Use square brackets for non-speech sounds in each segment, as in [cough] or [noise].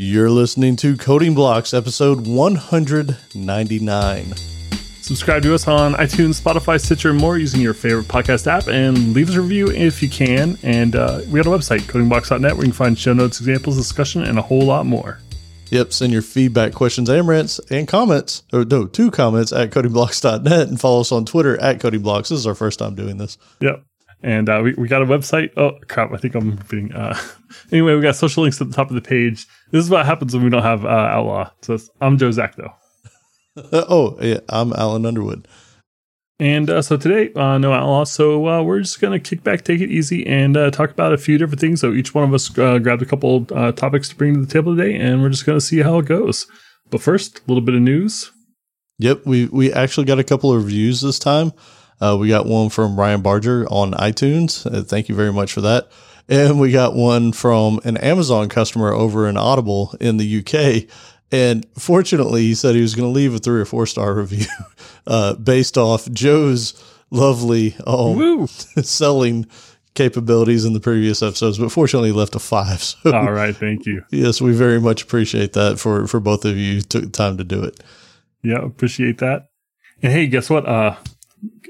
You're listening to Coding Blocks, episode 199. Subscribe to us on iTunes, Spotify, Stitcher, and more using your favorite podcast app, and leave us a review if you can. And uh, we got a website, codingblocks.net, where you can find show notes, examples, discussion, and a whole lot more. Yep, send your feedback, questions, and rants and comments, or no, two comments at codingblocks.net and follow us on Twitter at codingblocks. This is our first time doing this. Yep. And uh, we, we got a website. Oh, crap. I think I'm repeating. Uh, [laughs] anyway, we got social links at the top of the page. This is what happens when we don't have uh, Outlaw. So I'm Joe Zack, though. [laughs] oh, yeah. I'm Alan Underwood. And uh, so today, uh, no outlaw. So uh, we're just going to kick back, take it easy, and uh, talk about a few different things. So each one of us uh, grabbed a couple uh, topics to bring to the table today, and we're just going to see how it goes. But first, a little bit of news. Yep, we we actually got a couple of reviews this time. we got one from Ryan Barger on iTunes. thank you very much for that. And we got one from an Amazon customer over in Audible in the UK. And fortunately, he said he was going to leave a three or four star [laughs] review uh, based off Joe's lovely um, [laughs] selling capabilities in the previous episodes, but fortunately, he left a five. [laughs] So, All right, thank you. Yes, we very much appreciate that for for both of you took the time to do it. Yeah, appreciate that. And hey, guess what? Uh,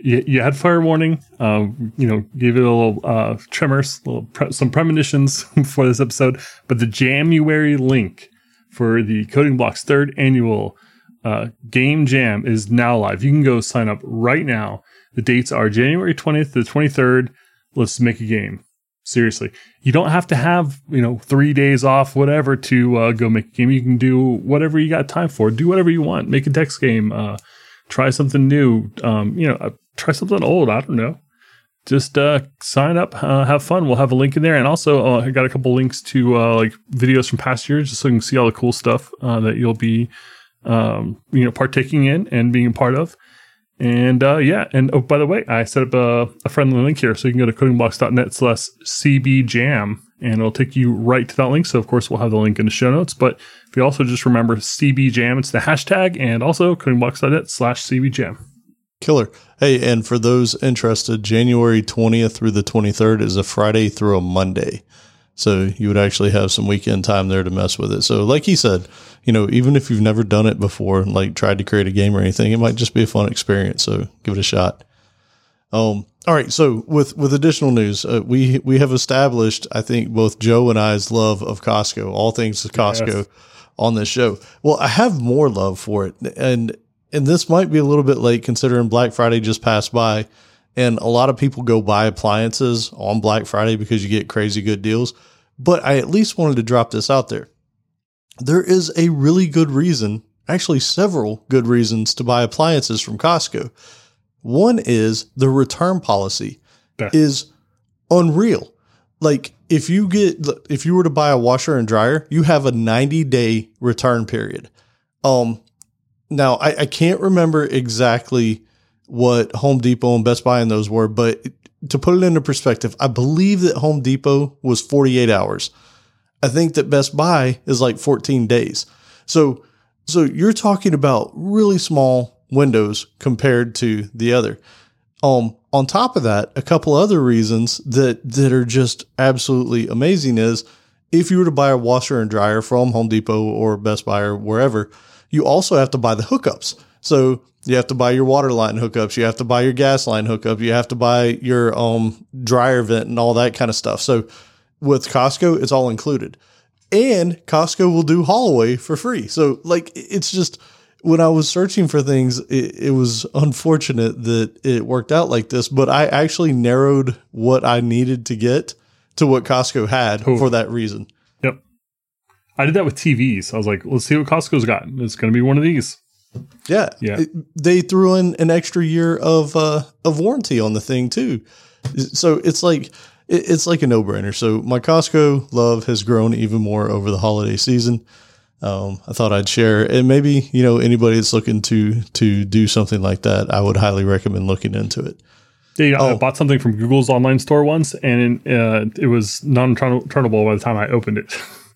you, you had fire warning. Um, you know, gave it a little uh, tremors, little pre- some premonitions [laughs] for this episode. But the January link for the Coding Blocks third annual uh, Game Jam is now live. You can go sign up right now. The dates are January 20th to the 23rd. Let's make a game. Seriously, you don't have to have you know three days off, whatever, to uh, go make a game. You can do whatever you got time for. Do whatever you want. Make a text game. Uh, try something new. Um, you know, uh, try something old. I don't know just uh, sign up, uh, have fun. We'll have a link in there, and also uh, I got a couple links to uh, like videos from past years, just so you can see all the cool stuff uh, that you'll be, um, you know, partaking in and being a part of. And uh, yeah, and oh, by the way, I set up a, a friendly link here, so you can go to codingblocks.net slash cbjam, and it'll take you right to that link. So of course, we'll have the link in the show notes. But if you also just remember cbjam, it's the hashtag, and also codingblocks.net slash cbjam. Killer. Hey, and for those interested, January 20th through the 23rd is a Friday through a Monday. So you would actually have some weekend time there to mess with it. So, like he said, you know, even if you've never done it before, like tried to create a game or anything, it might just be a fun experience. So give it a shot. Um, all right. So with with additional news, uh, we we have established, I think, both Joe and I's love of Costco, all things Costco, yes. on this show. Well, I have more love for it, and and this might be a little bit late considering Black Friday just passed by. And a lot of people go buy appliances on Black Friday because you get crazy good deals. But I at least wanted to drop this out there. There is a really good reason, actually, several good reasons to buy appliances from Costco. One is the return policy yeah. is unreal. Like if you get if you were to buy a washer and dryer, you have a 90 day return period. Um now I, I can't remember exactly what Home Depot and Best Buy and those were, but to put it into perspective, I believe that Home Depot was 48 hours. I think that Best Buy is like 14 days. So so you're talking about really small windows compared to the other. Um on top of that, a couple other reasons that that are just absolutely amazing is if you were to buy a washer and dryer from Home Depot or Best Buy or wherever, you also have to buy the hookups. So you have to buy your water line hookups, you have to buy your gas line hookup, you have to buy your um, dryer vent and all that kind of stuff. So with Costco, it's all included. And Costco will do haul away for free. So like it's just when I was searching for things, it, it, was unfortunate that it worked out like this, but I actually narrowed what I needed to get to what Costco had Ooh. for that reason. I did that with TVs. I was like, let's see what Costco's got. It's going to be one of these. Yeah, yeah. They threw in an extra year of uh, of warranty on the thing too, so it's like it's like a no brainer. So my Costco love has grown even more over the holiday season. Um, I thought I'd share, and maybe you know anybody that's looking to to do something like that, I would highly recommend looking into it. Yeah, you know, oh. I bought something from Google's online store once, and uh, it was non-returnable by the time I opened it. [laughs]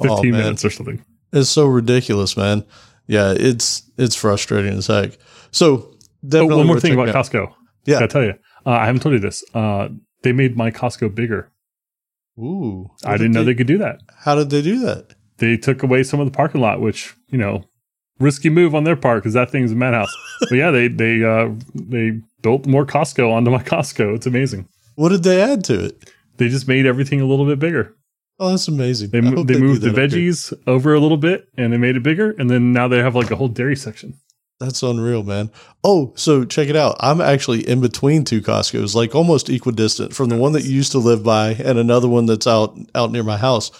15 oh, minutes or something. It's so ridiculous, man. Yeah, it's it's frustrating as heck. So, oh, one more thing about out. Costco. Yeah, I tell you, uh, I haven't told you this. Uh, they made my Costco bigger. Ooh, I didn't know they, they could do that. How did they do that? they took away some of the parking lot, which you know, risky move on their part because that thing's a madhouse. [laughs] but yeah, they they uh, they built more Costco onto my [laughs] Costco. It's amazing. What did they add to it? They just made everything a little bit bigger. Oh, that's amazing. They, mo- they moved the veggies over a little bit and they made it bigger. And then now they have like a whole dairy section. That's unreal, man. Oh, so check it out. I'm actually in between two Costco's, like almost equidistant from the one that you used to live by and another one that's out out near my house.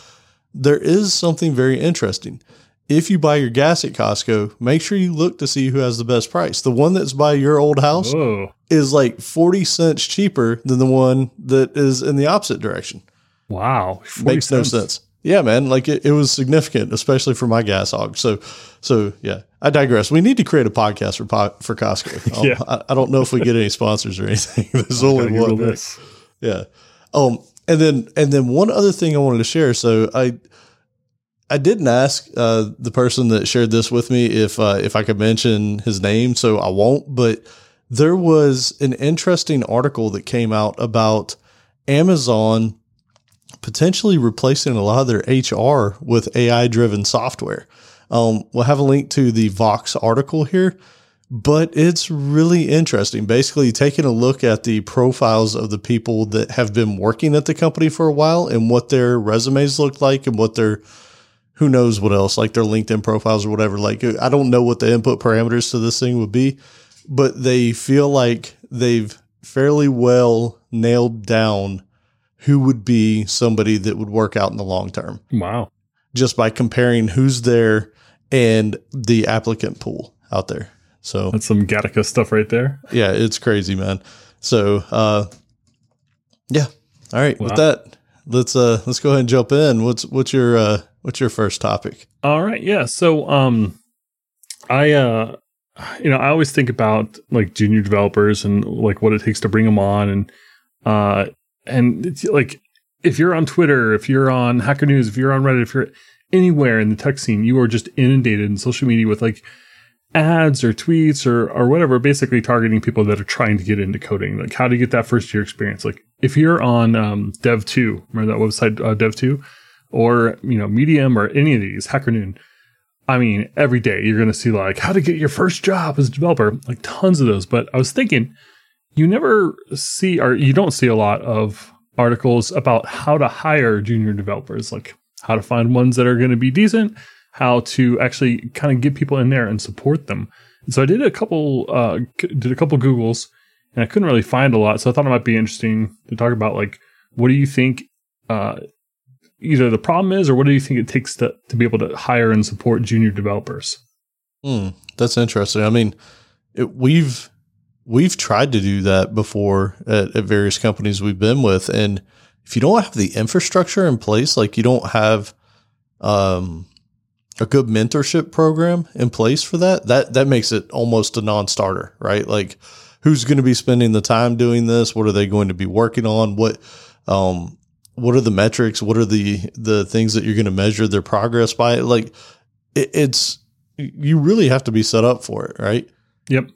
There is something very interesting. If you buy your gas at Costco, make sure you look to see who has the best price. The one that's by your old house Whoa. is like 40 cents cheaper than the one that is in the opposite direction. Wow. Makes no sense. Yeah, man. Like it, it was significant, especially for my gas hog. So, so yeah, I digress. We need to create a podcast for for Costco. [laughs] Um, yeah. I, I, don't know if we get any sponsors or anything. [laughs] There's only one. Right? Yeah. Um, and then, and then one other thing I wanted to share. So I, I didn't ask uh, the person that shared this with me if uh, if I could mention his name, so I won't. But there was an interesting article that came out about Amazon potentially replacing a lot of their HR with AI driven software. Um, we'll have a link to the Vox article here, but it's really interesting. Basically, taking a look at the profiles of the people that have been working at the company for a while and what their resumes look like and what their who knows what else, like their LinkedIn profiles or whatever. Like, I don't know what the input parameters to this thing would be, but they feel like they've fairly well nailed down who would be somebody that would work out in the long term. Wow. Just by comparing who's there and the applicant pool out there. So that's some Gattaca stuff right there. Yeah, it's crazy, man. So uh yeah. All right. Wow. With that, let's uh let's go ahead and jump in. What's what's your uh what's your first topic? All right. Yeah. So um I uh you know, I always think about like junior developers and like what it takes to bring them on and uh and it's like if you're on Twitter, if you're on Hacker News, if you're on Reddit, if you're anywhere in the tech scene, you are just inundated in social media with like ads or tweets or or whatever, basically targeting people that are trying to get into coding, like how to get that first year experience. Like if you're on um, Dev.to, remember that website uh, Dev.to, or you know Medium or any of these Hacker Noon. I mean, every day you're going to see like how to get your first job as a developer, like tons of those. But I was thinking you never see or you don't see a lot of articles about how to hire junior developers, like how to find ones that are going to be decent, how to actually kind of get people in there and support them. And so I did a couple, uh, did a couple Googles and I couldn't really find a lot. So I thought it might be interesting to talk about like, what do you think, uh, either the problem is or what do you think it takes to, to be able to hire and support junior developers? Hmm, that's interesting. I mean, it, we've, we've tried to do that before at, at, various companies we've been with. And if you don't have the infrastructure in place, like you don't have um, a good mentorship program in place for that, that that makes it almost a non-starter, right? Like who's going to be spending the time doing this? What are they going to be working on? What um, what are the metrics? What are the the things that you're going to measure their progress by? Like it, it's you really have to be set up for it, right? Yep.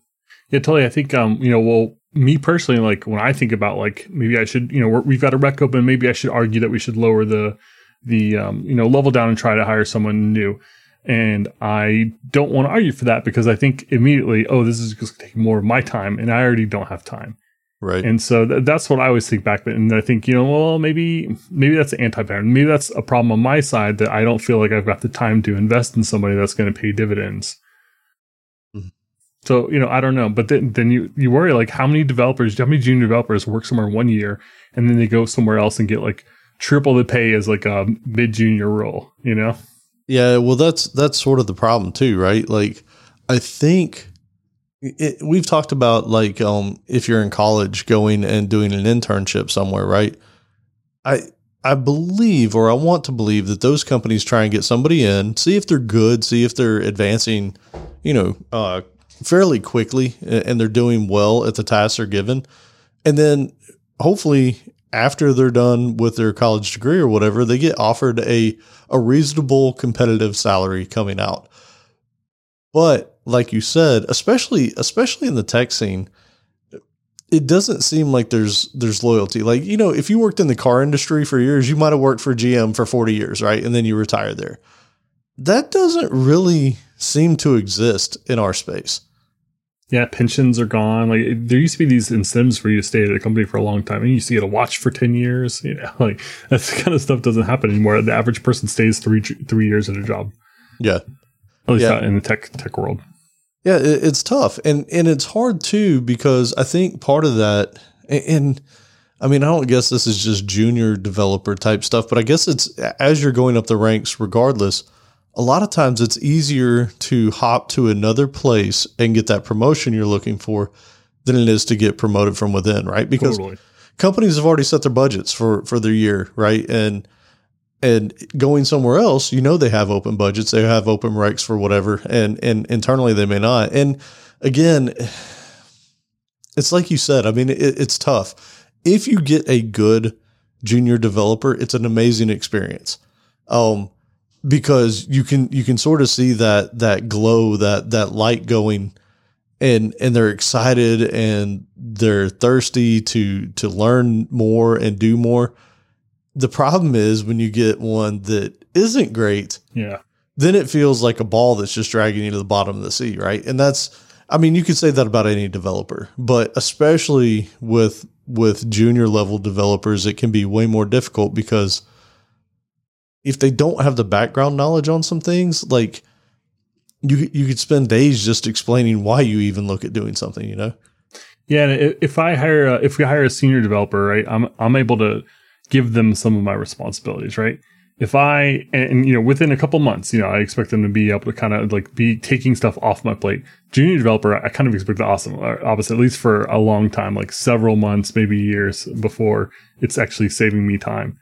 Yeah, totally. I think, um, you know, well, me personally, like when I think about like maybe I should, you know, we've got a rec open, maybe I should argue that we should lower the the um, you know level down and try to hire someone new. And I don't want to argue for that because I think immediately, oh, this is just taking more of my time, and I already don't have time. Right. And so th- that's what I always think back. And I think, you know, well, maybe, maybe that's an anti-pattern. Maybe that's a problem on my side that I don't feel like I've got the time to invest in somebody that's going to pay dividends. So, you know, I don't know. But then, then you, you worry like how many developers, how many junior developers work somewhere one year and then they go somewhere else and get like triple the pay as like a mid junior role, you know? Yeah. Well, that's, that's sort of the problem too, right? Like, I think it, we've talked about like, um, if you're in college going and doing an internship somewhere, right? I, I believe, or I want to believe that those companies try and get somebody in, see if they're good, see if they're advancing, you know, uh, fairly quickly and they're doing well at the tasks they're given. And then hopefully after they're done with their college degree or whatever, they get offered a, a reasonable competitive salary coming out. But like you said, especially especially in the tech scene, it doesn't seem like there's there's loyalty. Like, you know, if you worked in the car industry for years, you might have worked for GM for 40 years, right? And then you retire there. that doesn't really seem to exist in our space. Yeah, pensions are gone. Like there used to be these incentives for you to stay at a company for a long time, and you used to get a watch for ten years. You know, [laughs] like that kind of stuff doesn't happen anymore. The average person stays three three years at a job. Yeah, at least Yeah. not in the tech tech world. Yeah, it, it's tough, and and it's hard too because I think part of that, and, and I mean, I don't guess this is just junior developer type stuff, but I guess it's as you're going up the ranks, regardless. A lot of times, it's easier to hop to another place and get that promotion you're looking for than it is to get promoted from within, right? Because Totally. companies have already set their budgets for for their year, right? And and going somewhere else, you know they have open budgets, they have open recs for whatever, and and internally they may not. And again, it's like you said. I mean, it, it's tough. If you get a good junior developer, it's an amazing experience. Um, because you can you can sort of see that that glow, that that light going and and they're excited and they're thirsty to to learn more and do more. The problem is when you get one that isn't great, Yeah. then it feels like a ball that's just dragging you to the bottom of the sea, right? And that's I mean, you could say that about any developer, but especially with with junior level developers, it can be way more difficult because if they don't have the background knowledge on some things, like you you could spend days just explaining why you even look at doing something, you know? Yeah, and if I hire a, if we hire a senior developer, right, I'm I'm able to give them some of my responsibilities, right? If I and, you know within a couple months, you know, I expect them to be able to kind of like be taking stuff off my plate. Junior developer, I kind of expect the awesome, uh, opposite, at least for a long time, like several months, maybe years before it's actually saving me time.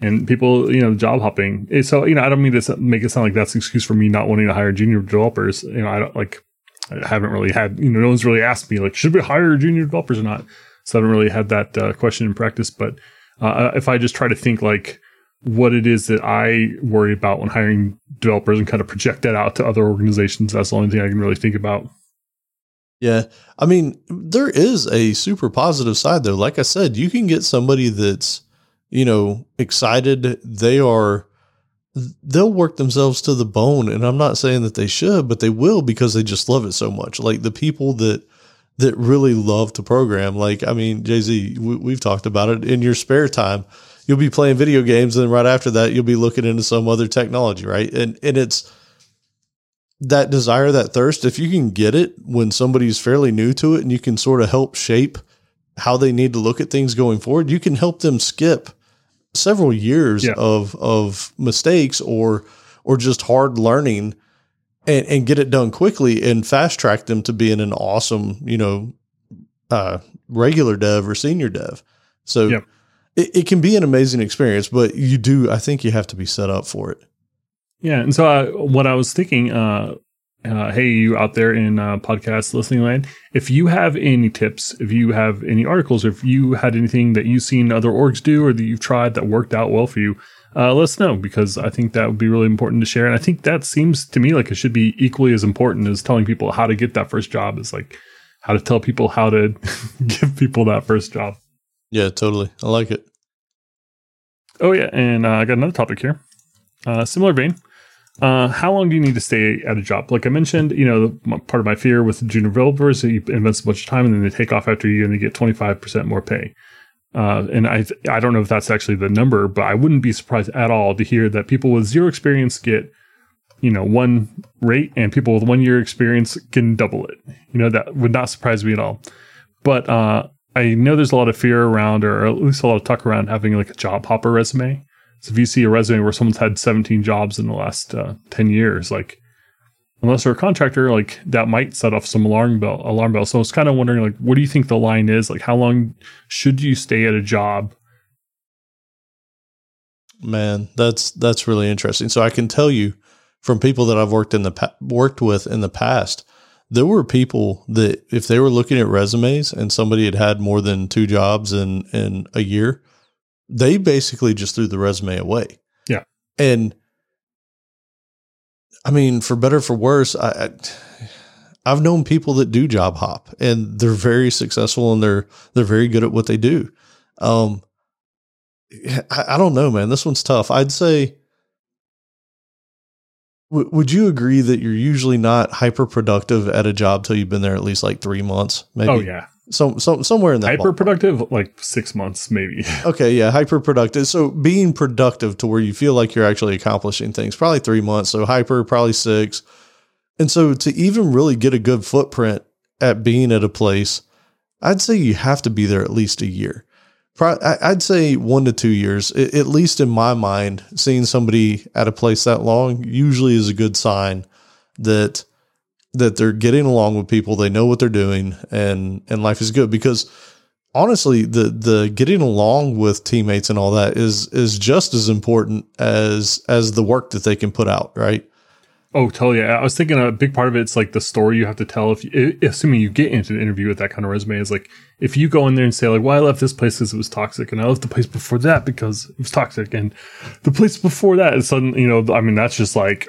And people, you know, job hopping. So, you know, I don't mean to make it sound like that's an excuse for me not wanting to hire junior developers. You know, I don't like I haven't really had, you know, no one's really asked me like, should we hire junior developers or not? So I haven't really had that uh, question in practice. But uh, if I just try to think like what it is that I worry about when hiring developers and kind of project that out to other organizations, that's the only thing I can really think about. Yeah. I mean, there is a super positive side though. Like I said, you can get somebody that's, you know, excited. They are, they'll work themselves to the bone. And I'm not saying that they should, but they will because they just love it so much. Like the people that, that really love to program. Like, I mean, Jay Z, we, we've talked about it in your spare time. You'll be playing video games, and right after that, you'll be looking into some other technology, right? And and it's that desire, that thirst, if you can get it when somebody's fairly new to it and you can sort of help shape how they need to look at things going forward, you can help them skip several years Yeah. of of mistakes or or just hard learning and, and get it done quickly and fast track them to being an awesome, you know, uh, regular dev or senior dev. So it, it can be an amazing experience, but you do, I think you have to be set up for it. Yeah, and so uh, what I was thinking, uh, uh, hey, you out there in uh, podcast listening land, if you have any tips, if you have any articles, or if you had anything that you've seen other orgs do or that you've tried that worked out well for you, uh, let us know because I think that would be really important to share. And I think that seems to me like it should be equally as important as telling people how to get that first job. Is like how to tell people how to [laughs] give people that first job. Yeah, totally. I like it. Oh yeah, and uh, I got another topic here. Uh, similar vein. Uh, how long do you need to stay at a job? Like I mentioned, you know, part of my fear with junior developers, you invest a bunch of time and then they take off after you and they get twenty five percent more pay. Uh, and I I don't know if that's actually the number, but I wouldn't be surprised at all to hear that people with zero experience get, you know, one rate, and people with one year experience can double it. You know, that would not surprise me at all. But uh, I know there's a lot of fear around, or at least a lot of talk around having like a job hopper resume. So if you see a resume where someone's had 17 jobs in the last uh, 10 years, like unless they're a contractor, like that might set off some alarm bell. Alarm bell. So I was kind of wondering, like, what do you think the line is? Like, how long should you stay at a job? Man, that's that's really interesting. So I can tell you from people that I've worked in the pa- worked with in the past, there were people that if they were looking at resumes and somebody had had more than two jobs in in a year, they basically just threw the resume away. Yeah. and I mean, for better or for worse, I, I I've known people that do job hop and they're very successful and they're they're very good at what they do. Um, I, I don't know, man. This one's tough. I'd say W- would you agree that you're usually not hyper productive at a job till you've been there at least like three months? Maybe. Oh yeah, some, some somewhere in that hyper ballpark. productive like six months maybe. [laughs] Okay, yeah, hyper productive. So being productive to where you feel like you're actually accomplishing things, probably three months. So hyper, probably six. And so to even really get a good footprint at being at a place, I'd say you have to be there at least a year. I'd say one to two years, at least in my mind. Seeing somebody at a place that long usually is a good sign that that they're getting along with people, they know what they're doing, and and life is good. Because honestly, the the getting along with teammates and all that is is just as important as as the work that they can put out, right? Oh, totally. I was thinking a big part of it's like the story you have to tell. If you, assuming you get into an interview with that kind of resume, is like if you go in there and say like, "Well, I left this place because it was toxic, and I left the place before that because it was toxic, and the place before that," and suddenly, you know, I mean, that's just like,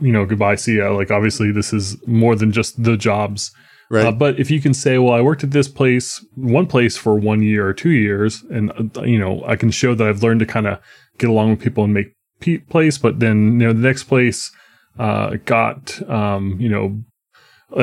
you know, goodbye, see ya. Like, obviously, this is more than just the jobs. Right. Uh, but if you can say, well, I worked at this place, one place for one year or two years, and uh, you know, I can show that I've learned to kind of get along with people and make pe- place. But then, you know, the next place uh, got, um, you know,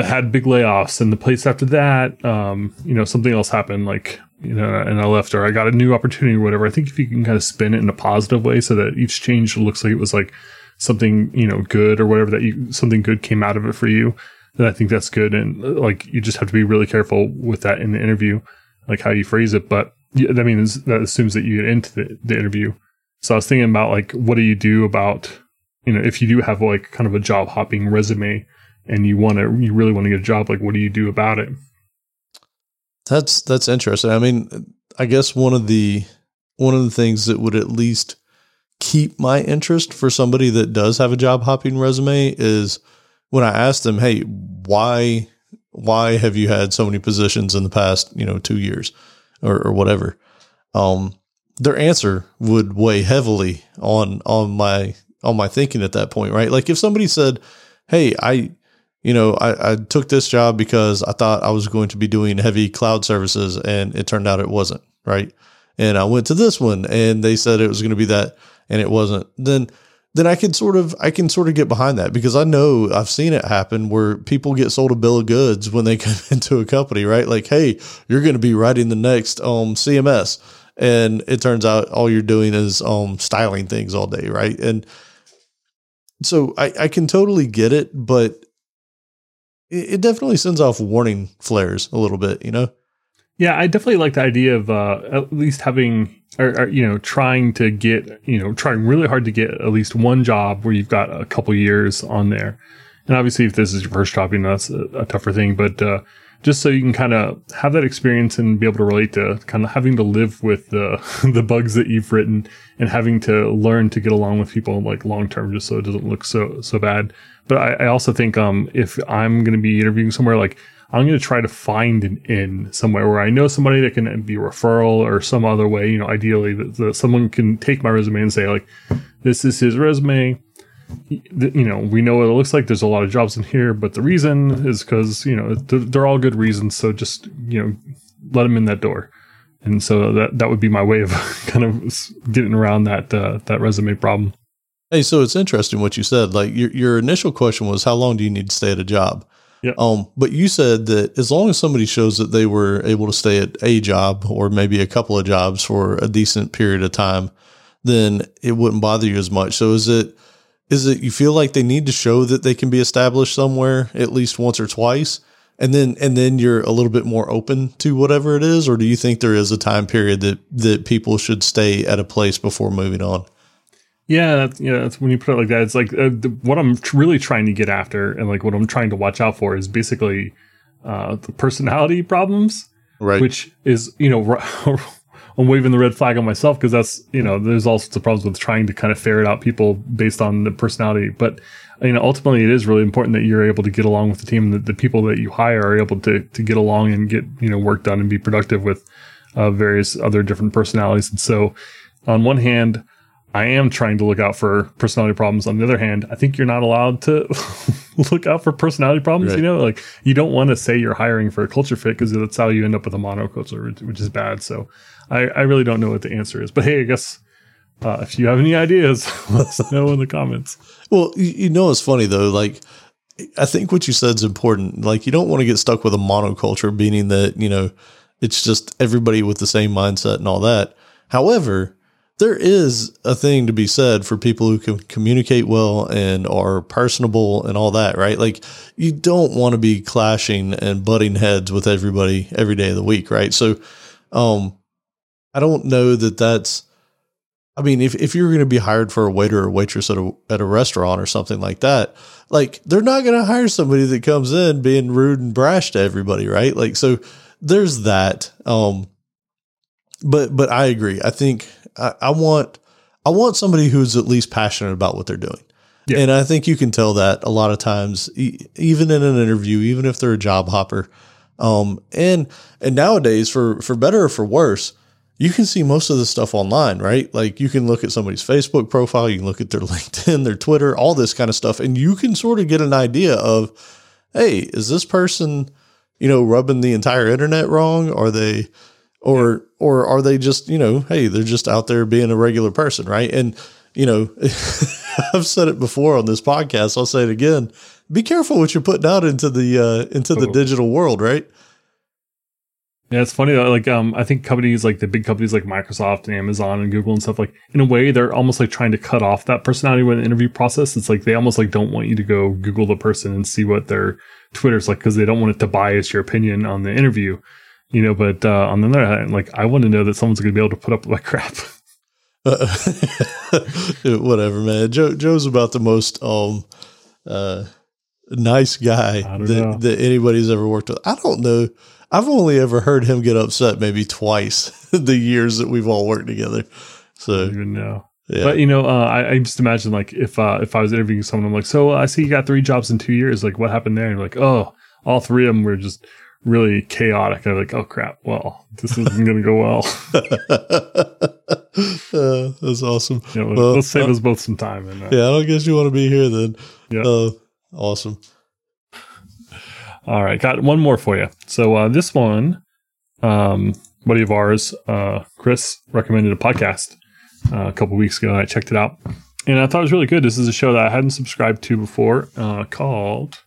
had big layoffs, and the place after that, um, you know, something else happened, like you know, and I left, or I got a new opportunity, or whatever. I think if you can kind of spin it in a positive way, so that each change looks like it was like something, you know, good or whatever that you something good came out of it for you then I think that's good. And uh, like, you just have to be really careful with that in the interview, like how you phrase it. But yeah, that means that assumes that you get into the, the interview. So I was thinking about like, what do you do about, you know, if you do have like kind of a job hopping resume and you want to, you really want to get a job, like, what do you do about it? That's that's interesting. I mean, I guess one of the one of the things that would at least keep my interest for somebody that does have a job hopping resume is when I ask them, "Hey, why why have you had so many positions in the past, you know, 2 years or, or whatever?" Um their answer would weigh heavily on on my on my thinking at that point, right? Like if somebody said, "Hey, I you know, I, I took this job because I thought I was going to be doing heavy cloud services and it turned out it wasn't, right? And I went to this one and they said it was going to be that and it wasn't. Then then I can sort of I can sort of get behind that because I know I've seen it happen where people get sold a bill of goods when they [laughs] come into a company, right? Like, hey, you're going to be writing the next um CMS, and it turns out all you're doing is um styling things all day, right? And so I I can totally get it, but it, it definitely sends off warning flares a little bit, you know. Yeah, I definitely like the idea of uh, at least having, or, or, you know, trying to get, you know, trying really hard to get at least one job where you've got a couple years on there. And obviously, if this is your first job, you know, that's a, a tougher thing. But uh, just so you can kind of have that experience and be able to relate to kind of having to live with the [laughs] the bugs that you've written and having to learn to get along with people like long term, just so it doesn't look so so bad. But I, I also think um, if I'm going to be interviewing somewhere like I'm going to try to find an in somewhere where I know somebody that can be referral or some other way, you know, ideally that, that someone can take my resume and say like, this is his resume. You know, we know what it looks like. There's a lot of jobs in here, but the reason is because, you know, they're, they're all good reasons. So just, you know, let them in that door. And so that, that would be my way of [laughs] kind of getting around that, uh, that resume problem. Hey, so it's interesting what you said. Like your, your initial question was, how long do you need to stay at a job? Yeah. Um, but you said that as long as somebody shows that they were able to stay at a job or maybe a couple of jobs for a decent period of time, then it wouldn't bother you as much. So is it is it you feel like they need to show that they can be established somewhere at least once or twice? And then and then you're a little bit more open to whatever it is, or do you think there is a time period that that people should stay at a place before moving on? Yeah, that's, yeah. That's when you put it like that. It's like uh, the, what I'm tr- really trying to get after, and like what I'm trying to watch out for is basically uh, the personality problems, Right. which is you know [laughs] I'm waving the red flag on myself because that's you know there's all sorts of problems with trying to kind of ferret out people based on the personality, but you know ultimately it is really important that you're able to get along with the team, that the people that you hire are able to to get along and get you know work done and be productive with uh, various other different personalities, and so on one hand. I am trying to look out for personality problems. On the other hand, I think you're not allowed to [laughs] look out for personality problems. Right. You know, like you don't want to say you're hiring for a culture fit because that's how you end up with a monoculture, which- is bad. So I, I really don't know what the answer is. But hey, I guess uh, if you have any ideas, [laughs] let us know in the comments. Well, you, you know, it's funny though. Like, I think what you said is important. Like, you don't want to get stuck with a monoculture, meaning that you know it's just everybody with the same mindset and all that. However, there is a thing to be said for people who can communicate well and are personable and all that, right? Like you don't want to be clashing and butting heads with everybody every day of the week, right? So, um, I don't know that that's, I mean, if, if you're going to be hired for a waiter or waitress at a, at a restaurant or something like that, like they're not going to hire somebody that comes in being rude and brash to everybody, right? Like, so there's that. Um, but, but I agree. I think I, I want I want somebody who's at least passionate about what they're doing. Yeah. And I think you can tell that a lot of times, e- even in an interview, even if they're a job hopper. Um, and and nowadays, for for better or for worse, you can see most of the stuff online, right? Like you can look at somebody's Facebook profile, you can look at their [laughs] LinkedIn, their Twitter, all this kind of stuff, and you can sort of get an idea of, hey, is this person, you know, rubbing the entire internet wrong? Are they or yeah. or are they just you know hey they're just out there being a regular person right? And you know [laughs] i've said it before on this podcast i'll say it again. Be careful what you're putting out into the uh into the oh. digital world right? Yeah it's funny though like um i think companies like the big companies like microsoft and amazon and google and stuff like in a way they're almost like trying to cut off that personality with the interview process. It's like they almost like don't want you to go google the person and see what their twitter's like because they don't want it to bias your opinion on the interview you know, but uh, on the other hand, like I want to know that someone's going to be able to put up with my crap. [laughs] Uh, [laughs] whatever, man. Joe Joe's about the most um uh nice guy that, that anybody's ever worked with. I don't know. I've only ever heard him get upset maybe twice [laughs] the years that we've all worked together. So even know. Yeah. But you know, uh, I, I, just imagine like if uh, if I was interviewing someone, I'm like, so uh, I see you got three jobs in two years. Like, what happened there? And like, oh, all three of them were just really chaotic. I'm like, oh crap, well, this isn't [laughs] going to go well. uh, [laughs] that's awesome. Yeah, let's, well, let's save uh, us both some time. And, uh, yeah, I don't guess you want to be here then. Yeah. Uh, awesome. All right, got one more for you. So uh, this one, um, buddy of ours, uh, Chris, recommended a podcast uh, a couple weeks ago. I checked it out, and I thought it was really good. This is a show that I hadn't subscribed to before, uh, called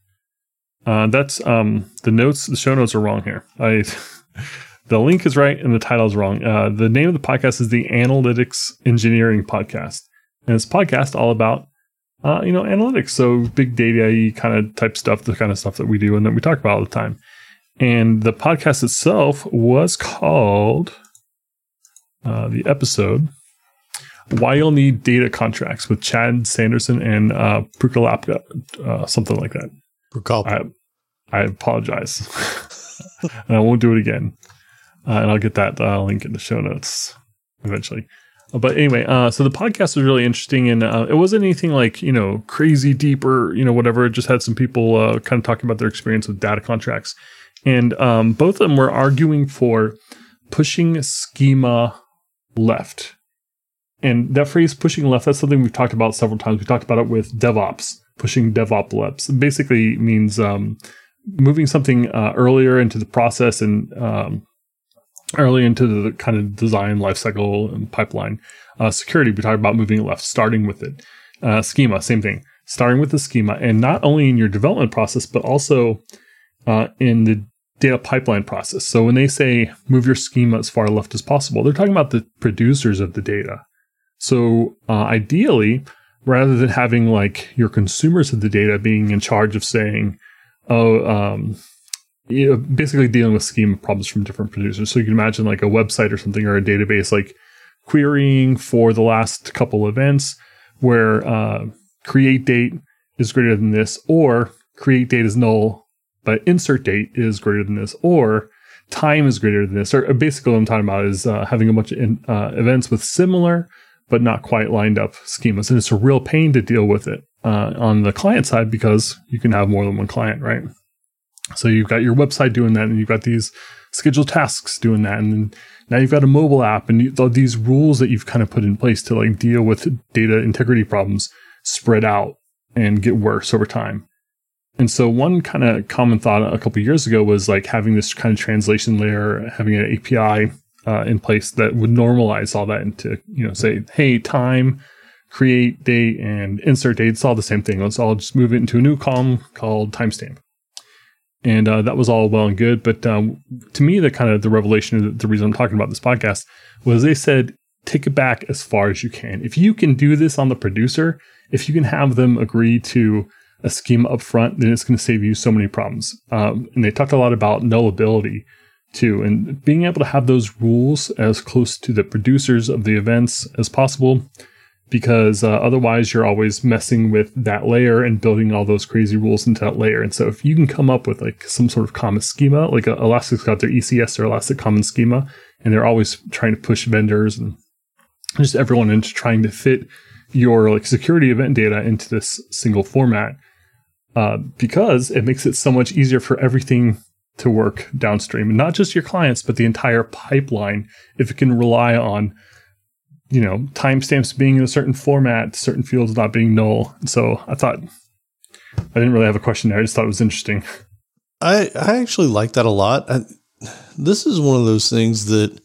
uh, that's um, the notes. The show notes are wrong here. I [laughs] the link is right and the title is wrong. Uh, the name of the podcast is the Analytics Engineering Podcast, and it's a podcast all about uh, you know analytics, so big data kind of type stuff, the kind of stuff that we do and that we talk about all the time. And the podcast itself was called uh, the episode why you'll need data contracts with Chad Sanderson and uh, Prukalapka, uh, something like that. I, I apologize. [laughs] and I won't do it again. Uh, and I'll get that uh, link in the show notes eventually. Uh, but anyway, uh, so the podcast was really interesting, and uh, it wasn't anything like you know crazy deep or you know whatever. It just had some people kind of talking about their experience with data contracts, and um, both of them were arguing for pushing schema left. And that phrase "pushing left" that's something we've talked about several times. We talked about it with DevOps pushing DevOps basically means um, moving something uh, earlier into the process and um, early into the kind of design lifecycle and pipeline. Uh, security, we talk about moving left, starting with it. Uh, schema, same thing, starting with the schema, and not only in your development process, but also uh, in the data pipeline process. So when they say move your schema as far left as possible, they're talking about the producers of the data. So uh, ideally, rather than having like your consumers of the data being in charge of saying, oh, um, you know, basically dealing with schema problems from different producers. So you can imagine like a website or something or a database like querying for the last couple events where uh, create date is greater than this, or create date is null, but insert date is greater than this, or time is greater than this. Or basically, what I'm talking about is uh, having a bunch of in, uh, events with similar but not quite lined up schemas. And it's a real pain to deal with it uh, on the client side because you can have more than one client, right? So you've got your website doing that, and you've got these scheduled tasks doing that, and then now you've got a mobile app, and you, these rules that you've kind of put in place to like deal with data integrity problems spread out and get worse over time. And so one kind of common thought a couple years ago was like having this kind of translation layer, having an API uh, in place that would normalize all that into, you know, say, hey, time, create date, and insert date. It's all the same thing. Let's all just move it into a new column called timestamp. And uh, that was all well and good. But um, to me, the kind of the revelation, the reason I'm talking about this podcast was they said, take it back as far as you can. If you can do this on the producer, if you can have them agree to a schema up front, then it's going to save you so many problems. Um, and they talked a lot about nullability too, and being able to have those rules as close to the producers of the events as possible, because uh, otherwise you're always messing with that layer and building all those crazy rules into that layer. And so if you can come up with like some sort of common schema, like uh, Elastic's got their ECS or Elastic Common Schema, and they're always trying to push vendors and just everyone into trying to fit your like security event data into this single format uh, because it makes it so much easier for everything to work downstream. Not just your clients but the entire pipeline if it can rely on you know timestamps being in a certain format certain fields not being null. So i thought i didn't really have a question there. I just thought it was interesting. I i actually like that a lot. I, this is one of those things that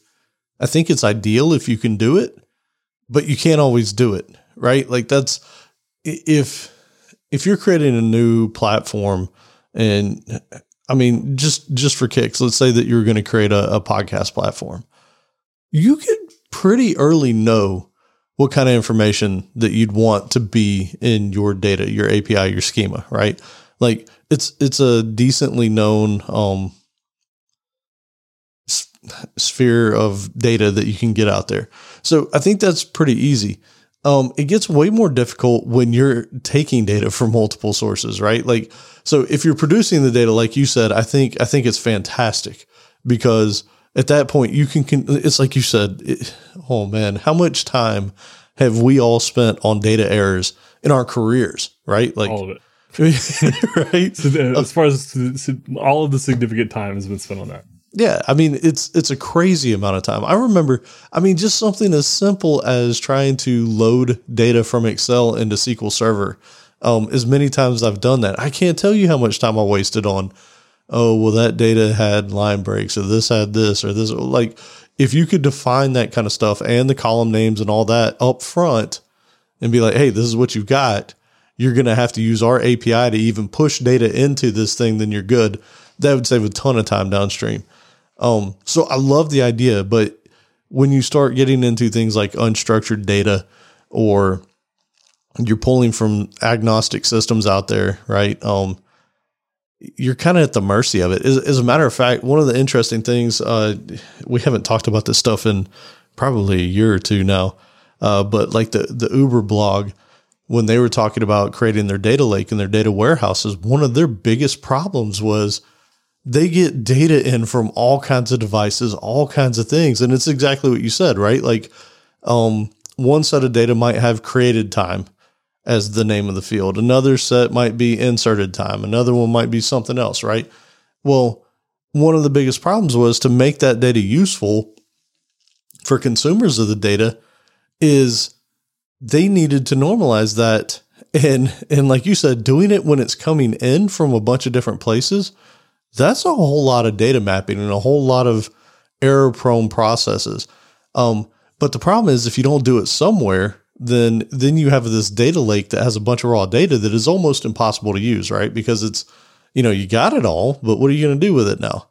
i think it's ideal if you can do it but you can't always do it right? Like that's if if you're creating a new platform and I mean, just just for kicks, let's say that you're going to create a, a podcast platform. You could pretty early know what kind of information that you'd want to be in your data, your API, your schema, right? Like it's it's a decently known um, sphere of data that you can get out there. So I think that's pretty easy. Um, it gets way more difficult when you're taking data from multiple sources, right? Like, so if you're producing the data, like you said, I think I think it's fantastic because at that point you can. can it's like you said. It, oh man, how much time have we all spent on data errors in our careers, right? Like all of it. [laughs] right. [laughs] So, uh, as far as all of the significant time has been spent on that. Yeah, I mean it's it's a crazy amount of time. I remember, I mean, just something as simple as trying to load data from Excel into SQL Server. Um, as many times as I've done that, I can't tell you how much time I wasted on. Oh, well, that data had line breaks, or this had this, or this. Like, if you could define that kind of stuff and the column names and all that up front, and be like, hey, this is what you've got. You're going to have to use our API to even push data into this thing. Then you're good. That would save a ton of time downstream. Um, so I love the idea, but when you start getting into things like unstructured data or you're pulling from agnostic systems out there, right? Um, you're kind of at the mercy of it. As, as, a matter of fact, one of the interesting things, uh, we haven't talked about this stuff in probably a year or two now, uh, but like the, the Uber blog, when they were talking about creating their data lake and their data warehouses, one of their biggest problems was – they get data in from all kinds of devices, all kinds of things. And it's exactly what you said, right? Like, um, one set of data might have created time as the name of the field. Another set might be inserted time. Another one might be something else, right? Well, one of the biggest problems was to make that data useful for consumers of the data is they needed to normalize that and and like you said doing it when it's coming in from a bunch of different places that's a whole lot of data mapping and a whole lot of error prone processes. Um, but the problem is if you don't do it somewhere, then then you have this data lake that has a bunch of raw data that is almost impossible to use, right? Because it's you know, you got it all, but what are you going to do with it now?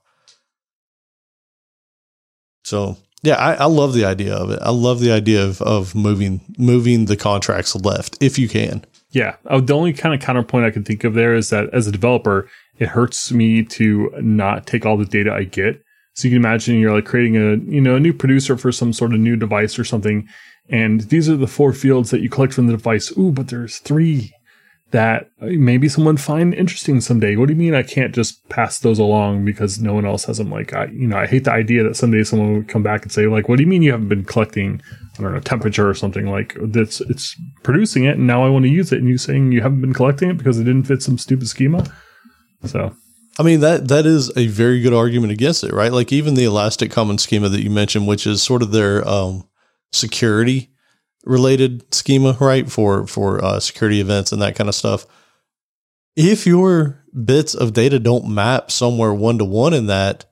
So yeah, I, I, love the idea of it. I love the idea of, of moving moving the contracts left if you can. Yeah. Uh, the only kind of counterpoint I can think of there is that as a developer, it hurts me to not take all the data I get. So you can imagine you're like creating a, you know, a new producer for some sort of new device or something. And these are the four fields that you collect from the device. Ooh, but there's three that uh, maybe someone find interesting someday. What do you mean I can't just pass those along because no one else has them? Like, I, you know, I hate the idea that someday someone would come back and say, like, what do you mean you haven't been collecting, I don't know, temperature or something like that's, it's producing it. And now I want to use it. And you saying you haven't been collecting it because it didn't fit some stupid schema. So, I mean that that is a very good argument against it, right? Like even the Elastic Common Schema that you mentioned, which is sort of their um, security related schema, right? For for uh, security events and that kind of stuff. If your bits of data don't map somewhere one to one in that,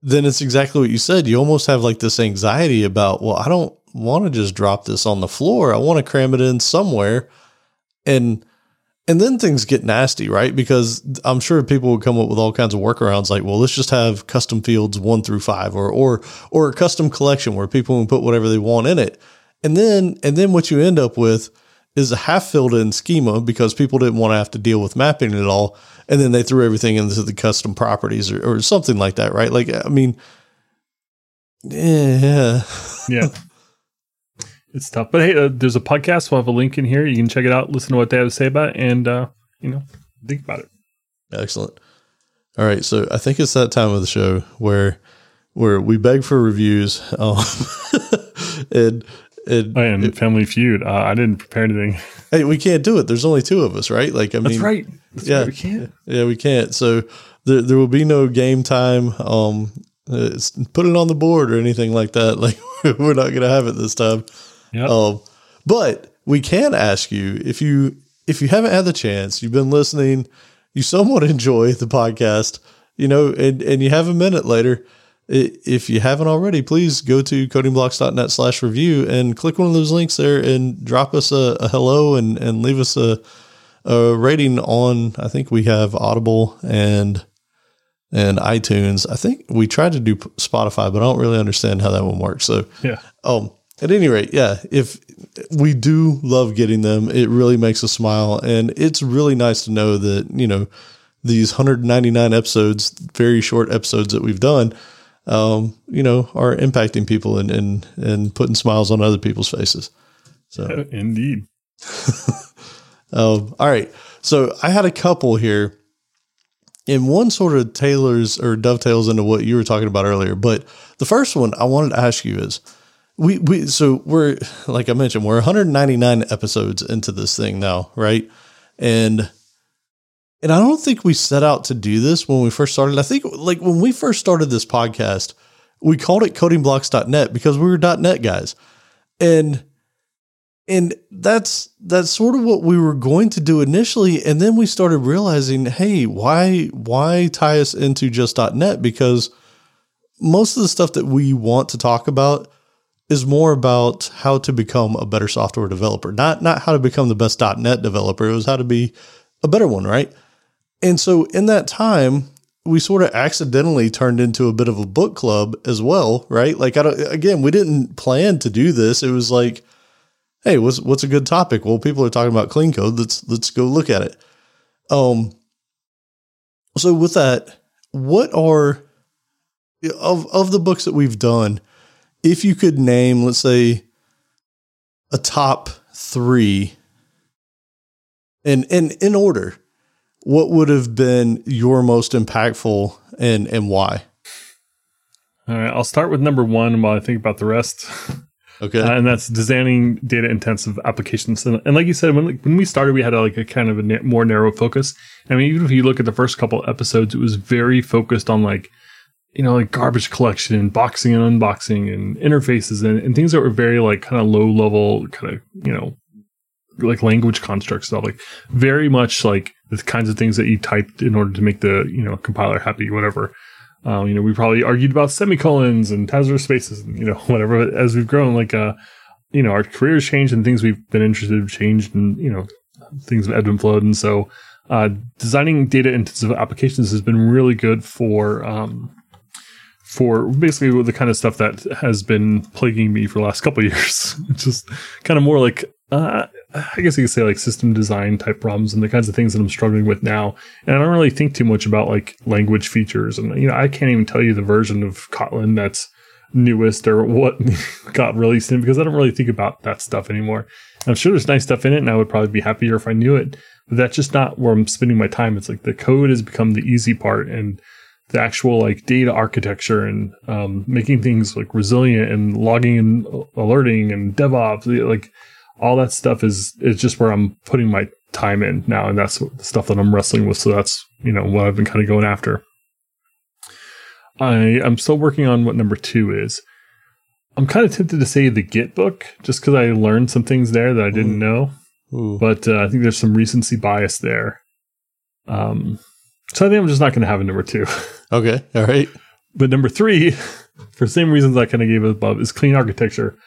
then it's exactly what you said. You almost have like this anxiety about, well, I don't want to just drop this on the floor. I want to cram it in somewhere. And and then things get nasty, right? Because I'm sure people would come up with all kinds of workarounds like, well, let's just have custom fields one through five or or or a custom collection where people can put whatever they want in it. And then and then what you end up with is a half filled in schema because people didn't want to have to deal with mapping it all. And then they threw everything into the custom properties or, or something like that, right? Like, I mean, yeah. Yeah. [laughs] it's tough. But hey, uh, there's a podcast. We'll have a link in here. You can check it out, listen to what they have to say about it, and, uh, you know, think about it. Excellent. All right. So I think it's that time of the show where where we beg for reviews. [laughs] Um, and and, oh, and Family Feud. Uh, I didn't prepare anything. [laughs] Hey, we can't do it. There's only two of us, right? Like, I That's mean, right. That's yeah, right. We can't. Yeah, we can't. So there, there will be no game time. Um, put it on the board or anything like that. [laughs] Like, we're not going to have it this time. Yeah. Um, but we can ask you if you if you haven't had the chance, you've been listening, you somewhat [laughs] enjoy the podcast, you know, and and you have a minute later if you haven't already, please go to codingblocks.net slash review and click one of those links there and drop us a, a hello and, and leave us a, a rating on, I think we have Audible and, and iTunes. I think we tried to do Spotify, but I don't really understand how that one works. So, yeah. Um, at any rate, yeah, if we do love getting them, it really makes us smile. And it's really nice to know that, you know, these 199 episodes, very short episodes that we've done, um, you know, are impacting people and, and, and putting smiles on other people's faces. So [laughs] indeed. [laughs] um, all right. So I had a couple here and one sort of tailors or dovetails into what you were talking about earlier. But the first one I wanted to ask you is we, we, so we're, like I mentioned, we're 199 episodes into this thing now. Right. And, and I don't think we set out to do this when we first started. I think like when we first started this podcast, we called it codingblocks.net because we were .net guys. And and that's that's sort of what we were going to do initially and then we started realizing, hey, why why tie us into just .net because most of the stuff that we want to talk about is more about how to become a better software developer, not not how to become the best .net developer. It was how to be a better one, right? And so in that time, we sort of accidentally turned into a bit of a book club as well, right? Like I don't again, we didn't plan to do this. It was like, hey, what's what's a good topic? Well, people are talking about clean code. Let's let's go look at it. Um so with that, what are of of the books that we've done, if you could name, let's say, a top three and and in order, what would have been your most impactful and and why? All right, I'll start with number one while I think about the rest. [laughs] Okay, uh, and that's designing data intensive applications. And, and, like you said, when when we started, we had a, like a kind of a na- more narrow focus. I mean, even if you look at the first couple episodes, it was very focused on like you know like garbage collection, and boxing and unboxing, and interfaces, and, and things that were very like kind of low level, kind of you know like language construct stuff, like very much like the kinds of things that you typed in order to make the you know compiler happy, whatever. Um, you know, we probably argued about semicolons and Tazra spaces, and, you know, [laughs] whatever. But As we've grown, like uh, you know, our careers changed and things we've been interested in changed, and you know, things have ebbed and flowed, and so uh, designing data intensive applications has been really good for um, for basically the kind of stuff that has been plaguing me for the last couple [laughs] years. Just kind of more like uh, I guess you could say like system design type problems and the kinds of things that I'm struggling with now. And I don't really think too much about like language features. And, you know, I can't even tell you the version of Kotlin that's newest or what [laughs] got released in because I don't really think about that stuff anymore. I'm sure there's nice stuff in it and I would probably be happier if I knew it, but that's just not where I'm spending my time. It's like the code has become the easy part and the actual like data architecture and um, making things like resilient and logging and alerting and DevOps, like all that stuff is is just where I'm putting my time in now, and that's the stuff that I'm wrestling with. So that's you know what I've been kind of going after. I I'm still working on what number two is. I'm kind of tempted to say the Git book just because I learned some things there that I didn't Ooh. know, Ooh. but uh, I think there's some recency bias there. Um, so I think I'm just not going to have a number two. [laughs] Okay, all right. but number three, [laughs] for the same reasons I kind of gave above, is Clean Architecture.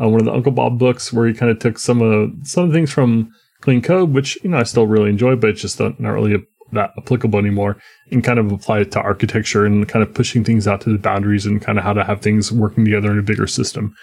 Uh, one of the Uncle Bob books where he kind of took some of some things from Clean Code, which you know I still really enjoy, but it's just not, not really that applicable anymore, and kind of apply it to architecture and kind of pushing things out to the boundaries and kind of how to have things working together in a bigger system.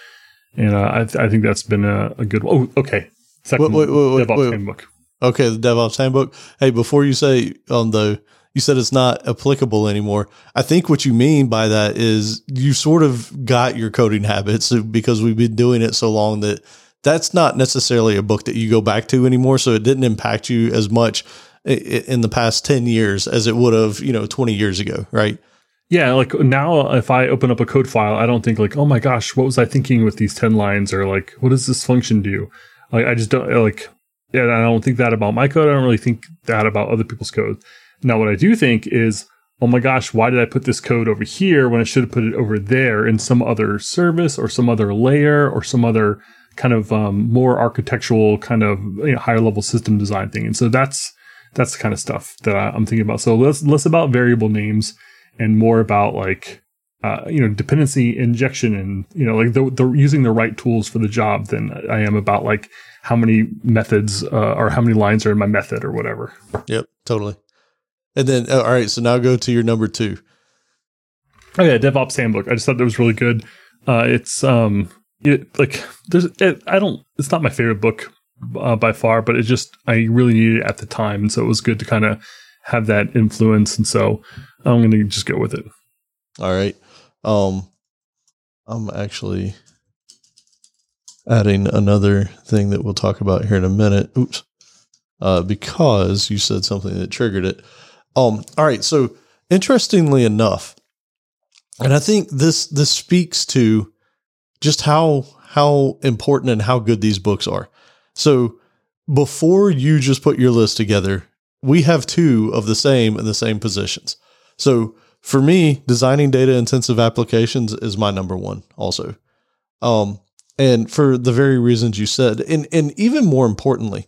And uh, I, th- I think that's been a, a good. Oh, okay. Second Wait, wait, wait, DevOps handbook. Okay, the DevOps handbook. Hey, before you say on the, you said it's not applicable anymore. I think what you mean by that is you sort of got your coding habits because we've been doing it so long that that's not necessarily a book that you go back to anymore. So it didn't impact you as much in the past 10 years as it would have, you know, 20 years ago, right? Yeah, like now, if I open up a code file, I don't think like, oh my gosh, what was I thinking with these ten lines, or like, what does this function do? Like, I just don't like. Yeah, I don't think that about my code. I don't really think that about other people's code. Now, what I do think is, oh my gosh, why did I put this code over here when I should have put it over there in some other service or some other layer or some other kind of um, more architectural kind of you know, higher level system design thing? And so that's that's the kind of stuff that I, I'm thinking about. So less less about variable names and more about like uh, you know dependency injection and you know like the, the using the right tools for the job than I am about like how many methods uh, or how many lines are in my method or whatever. Yep, totally. And then, uh, all right, so now go to your number two. Oh yeah, DevOps handbook. I just thought that was really good. Uh, it's um it like there's it, I don't it's not my favorite book uh, by far, but it just I really needed it at the time, and so it was good to kind of have that influence, and so I'm going to just go with it. All right. Um, I'm actually adding another thing that we'll talk about here in a minute. Oops. Uh, because you said something that triggered it. Um, all right. So interestingly enough, and I think this this speaks to just how how important and how good these books are. So before you just put your list together, we have two of the same in the same positions. So for me, designing data intensive applications is my number one also. Um, and for the very reasons you said, and, and even more importantly,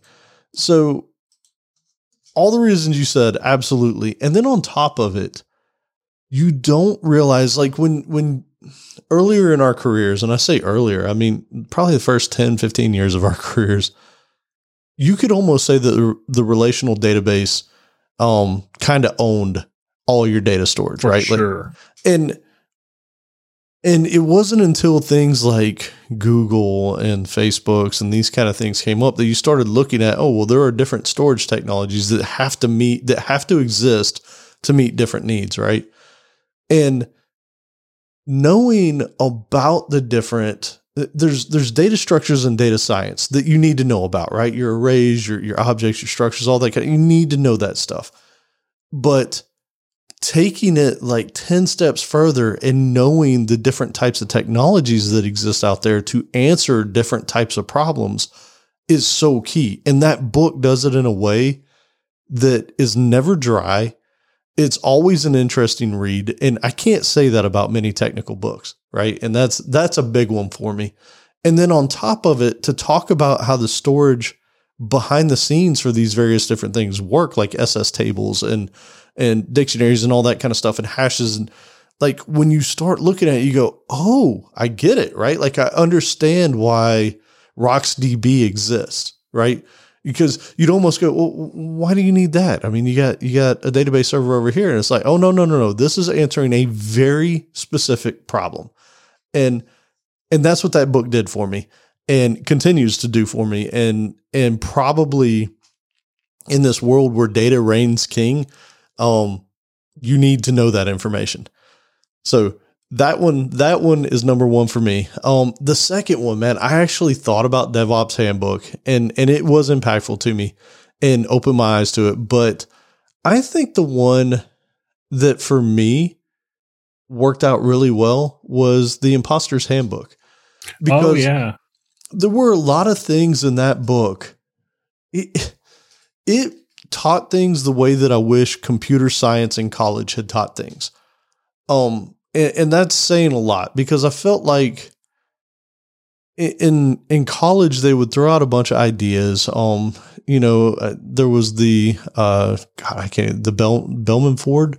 so all the reasons you said, absolutely. And then on top of it, you don't realize like when, when earlier in our careers, and I say earlier, I mean, probably the first 10, 15 years of our [laughs] careers, you could almost say that the, the relational database, um, kind of owned all your data storage, For right? Like, Sure. and and it wasn't until things like Google and Facebooks and these kind of things came up that you started looking at, oh, well, there are different storage technologies that have to meet that have to exist to meet different needs, right? And knowing about the different there's there's data structures and data science that you need to know about, right? Your arrays, your your objects, your structures, all that kind of, you need to know that stuff. But taking it like 10 steps further and knowing the different types of technologies that exist out there to answer different types of problems is so key. And that book does it in a way that is never dry. It's always an interesting read. And I can't say that about many technical books, right? And that's that's a big one for me. And then on top of it, to talk about how the storage behind the scenes for these various different things work, like SS tables and and dictionaries and all that kind of stuff and hashes and like when you start looking at it, you go, oh, I get it, right? Like I understand why RocksDB exists, right? Because you'd almost go, well, why do you need that? I mean, you got you got a database server over here, and it's like, oh no, no, no, no. This is answering a very specific problem. And and that's what that book did for me and continues to do for me. And and probably in this world where data reigns king, um, you need to know that information. So that one, that one is number one for me. Um, the second one, man, I actually thought about DevOps handbook and, and it was impactful to me and opened my eyes to it. But I think the one that for me worked out really well was the imposter's handbook. oh yeah. there were a lot of things in that book. It, it taught things the way that I wish computer science in college had taught things. Um, and, and that's saying a lot because I felt like in in college they would throw out a bunch of ideas. Um, you know, uh, there was the uh, God, I can't the Bell Bellman Ford.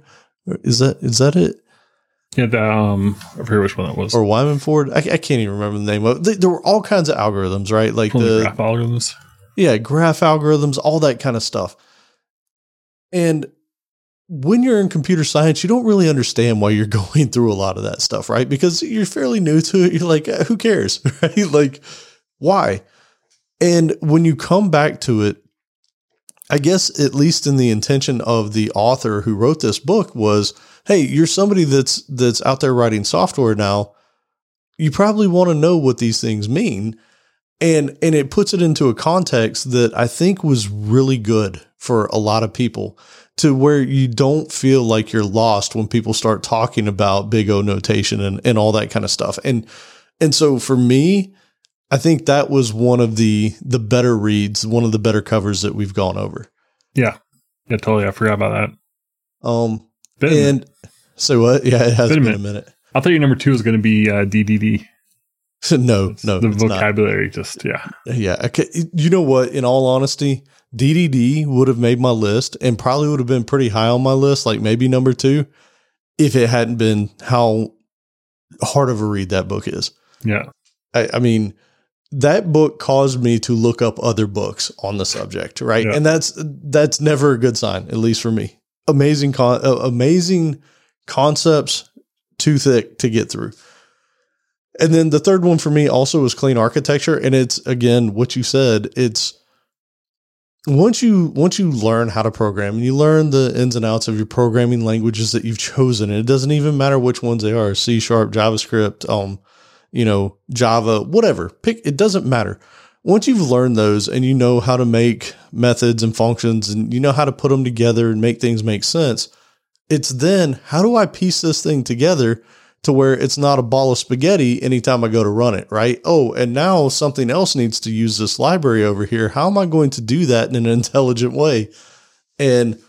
Is that is that it? Yeah, the, um, I forget which one that was. or Wyman Ford. I, I can't even remember the name of. it. There were all kinds of algorithms, right? Like Pulling the graph algorithms. yeah, graph algorithms, all that kind of stuff. And when you're in computer science, you don't really understand why you're [laughs] going through a lot of that stuff, right? Because you're fairly new to it. You're like, "Uh, who cares, [laughs] right? Like, why? And when you come back to it, I guess at least in the intention of the author who wrote this book was, hey, you're somebody that's that's out there writing software now. You probably want to know what these things mean and and it puts it into a context that I think was really good for a lot of people to where you don't feel like you're lost when people start talking about big O notation and, and all that kind of stuff. And and so for me, I think that was one of the the better reads, one of the better covers that we've gone over. Yeah. Yeah, totally. I forgot about that. Um Been and so what? [laughs] Yeah, it has Been a been a minute. I thought your number two was going to be uh, DDD. [laughs] no, no, the it's not. vocabulary just yeah. Yeah. Okay. You know what? In all honesty, DDD would have made my list and probably would have been pretty high on my list, like maybe number two, if it hadn't been how hard of a read that book is. Yeah. I, I mean, that book caused me to look up other books on the subject, right? Yeah. And that's that's never a good sign, at least for me. Amazing, con- uh, amazing concepts, too thick to get through. And then the third one for me also was clean architecture, and it's again what you said. It's once you once you learn how to program and you learn the ins and outs of your programming languages that you've chosen, and it doesn't even matter which ones they are: C sharp, JavaScript, um, you know, Java, whatever. Pick it doesn't matter. Once you've learned those and you know how to make methods and functions and you know how to put them together and make things make sense, it's then how do I piece this thing together to where it's not a ball of spaghetti anytime I go to run it, right? Oh, and now something else needs to use this library over here. How am I going to do that in an [laughs] intelligent way? And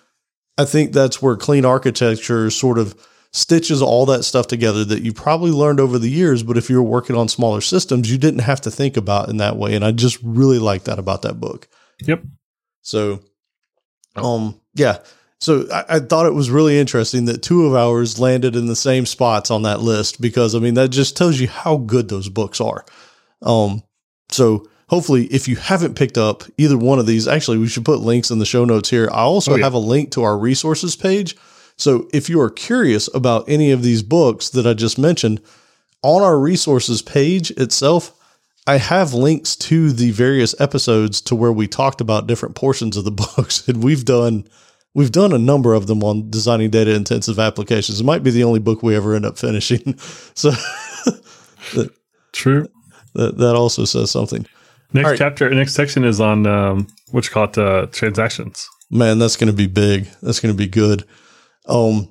I think that's where clean architecture sort of stitches all that stuff together that you probably learned over the years. But if you're working on smaller systems, you didn't have to think about in that way. And I just really like that about that book. Yep. So, um, yeah. So I, I thought it was really interesting that two of ours landed in the same spots on that list because I mean that just tells you how good those books are. Um, so hopefully, if you haven't picked up either one of these, actually, we should put links in the show notes here. I also Oh, yeah. have a link to our resources page. So if you are curious about any of these books that I just mentioned, on our resources page itself, I have links to the various episodes to where we talked about different portions of the [laughs] books, and we've done we've done a number of them on designing data intensive applications. It might be the only book we ever end up finishing, [laughs] so True. that that also says something. Next right. chapter, next section is on um, what you call it, uh, transactions. Man, that's going to be big. That's going to be good. Um,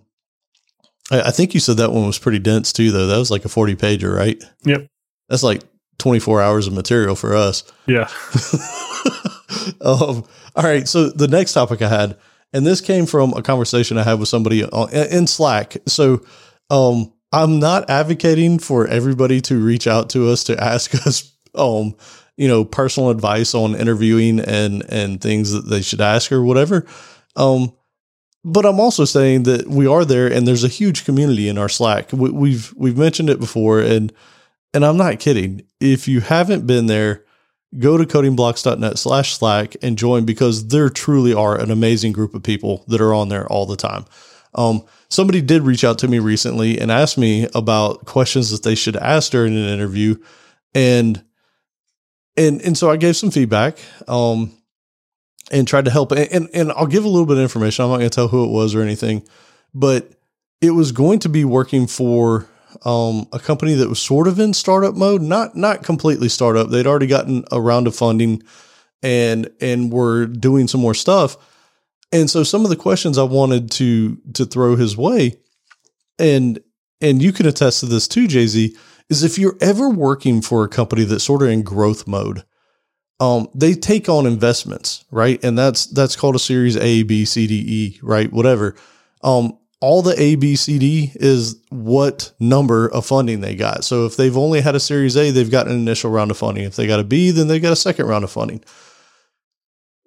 I, I think you said that one was pretty dense too, though. That was like a forty pager, right? Yep. That's like twenty four hours of material for us. Yeah. [laughs] um, all right. So the next topic I had, and this came from a conversation I had with somebody in Slack. So um, I'm not advocating for everybody to reach out to us to ask [laughs] us, um, you know, personal advice on interviewing and and things that they should ask or whatever. Um, but I'm also saying that we are there, and there's a huge community in our Slack. We, we've we've mentioned it before, and and I'm not kidding. If you haven't been there, go to codingblocks.net slash slack and join because there truly are an amazing group of people that are on there all the time. Um, somebody did reach out to me recently and asked me about questions that they should ask during an interview. And, and, and so I gave some feedback, um, and tried to help. And, and, and I'll give a little bit of information. I'm not going to tell who it was or anything, but it was going to be working for um, a company that was sort of in startup mode, not not completely startup. They'd already gotten a round of funding and and were doing some more stuff. And so some of the questions I wanted to to throw his way, and and you can attest to this too, Jay Z, is if you're ever working for a company that's sort of in growth mode, um, they take on investments, right? And that's that's called a series A, B, C, D, E, right? Whatever. Um, all the A, B, C, D is what number of funding they got. So if they've only had a series A, they've got an initial round of funding. If they got a B, then they got a second round of funding.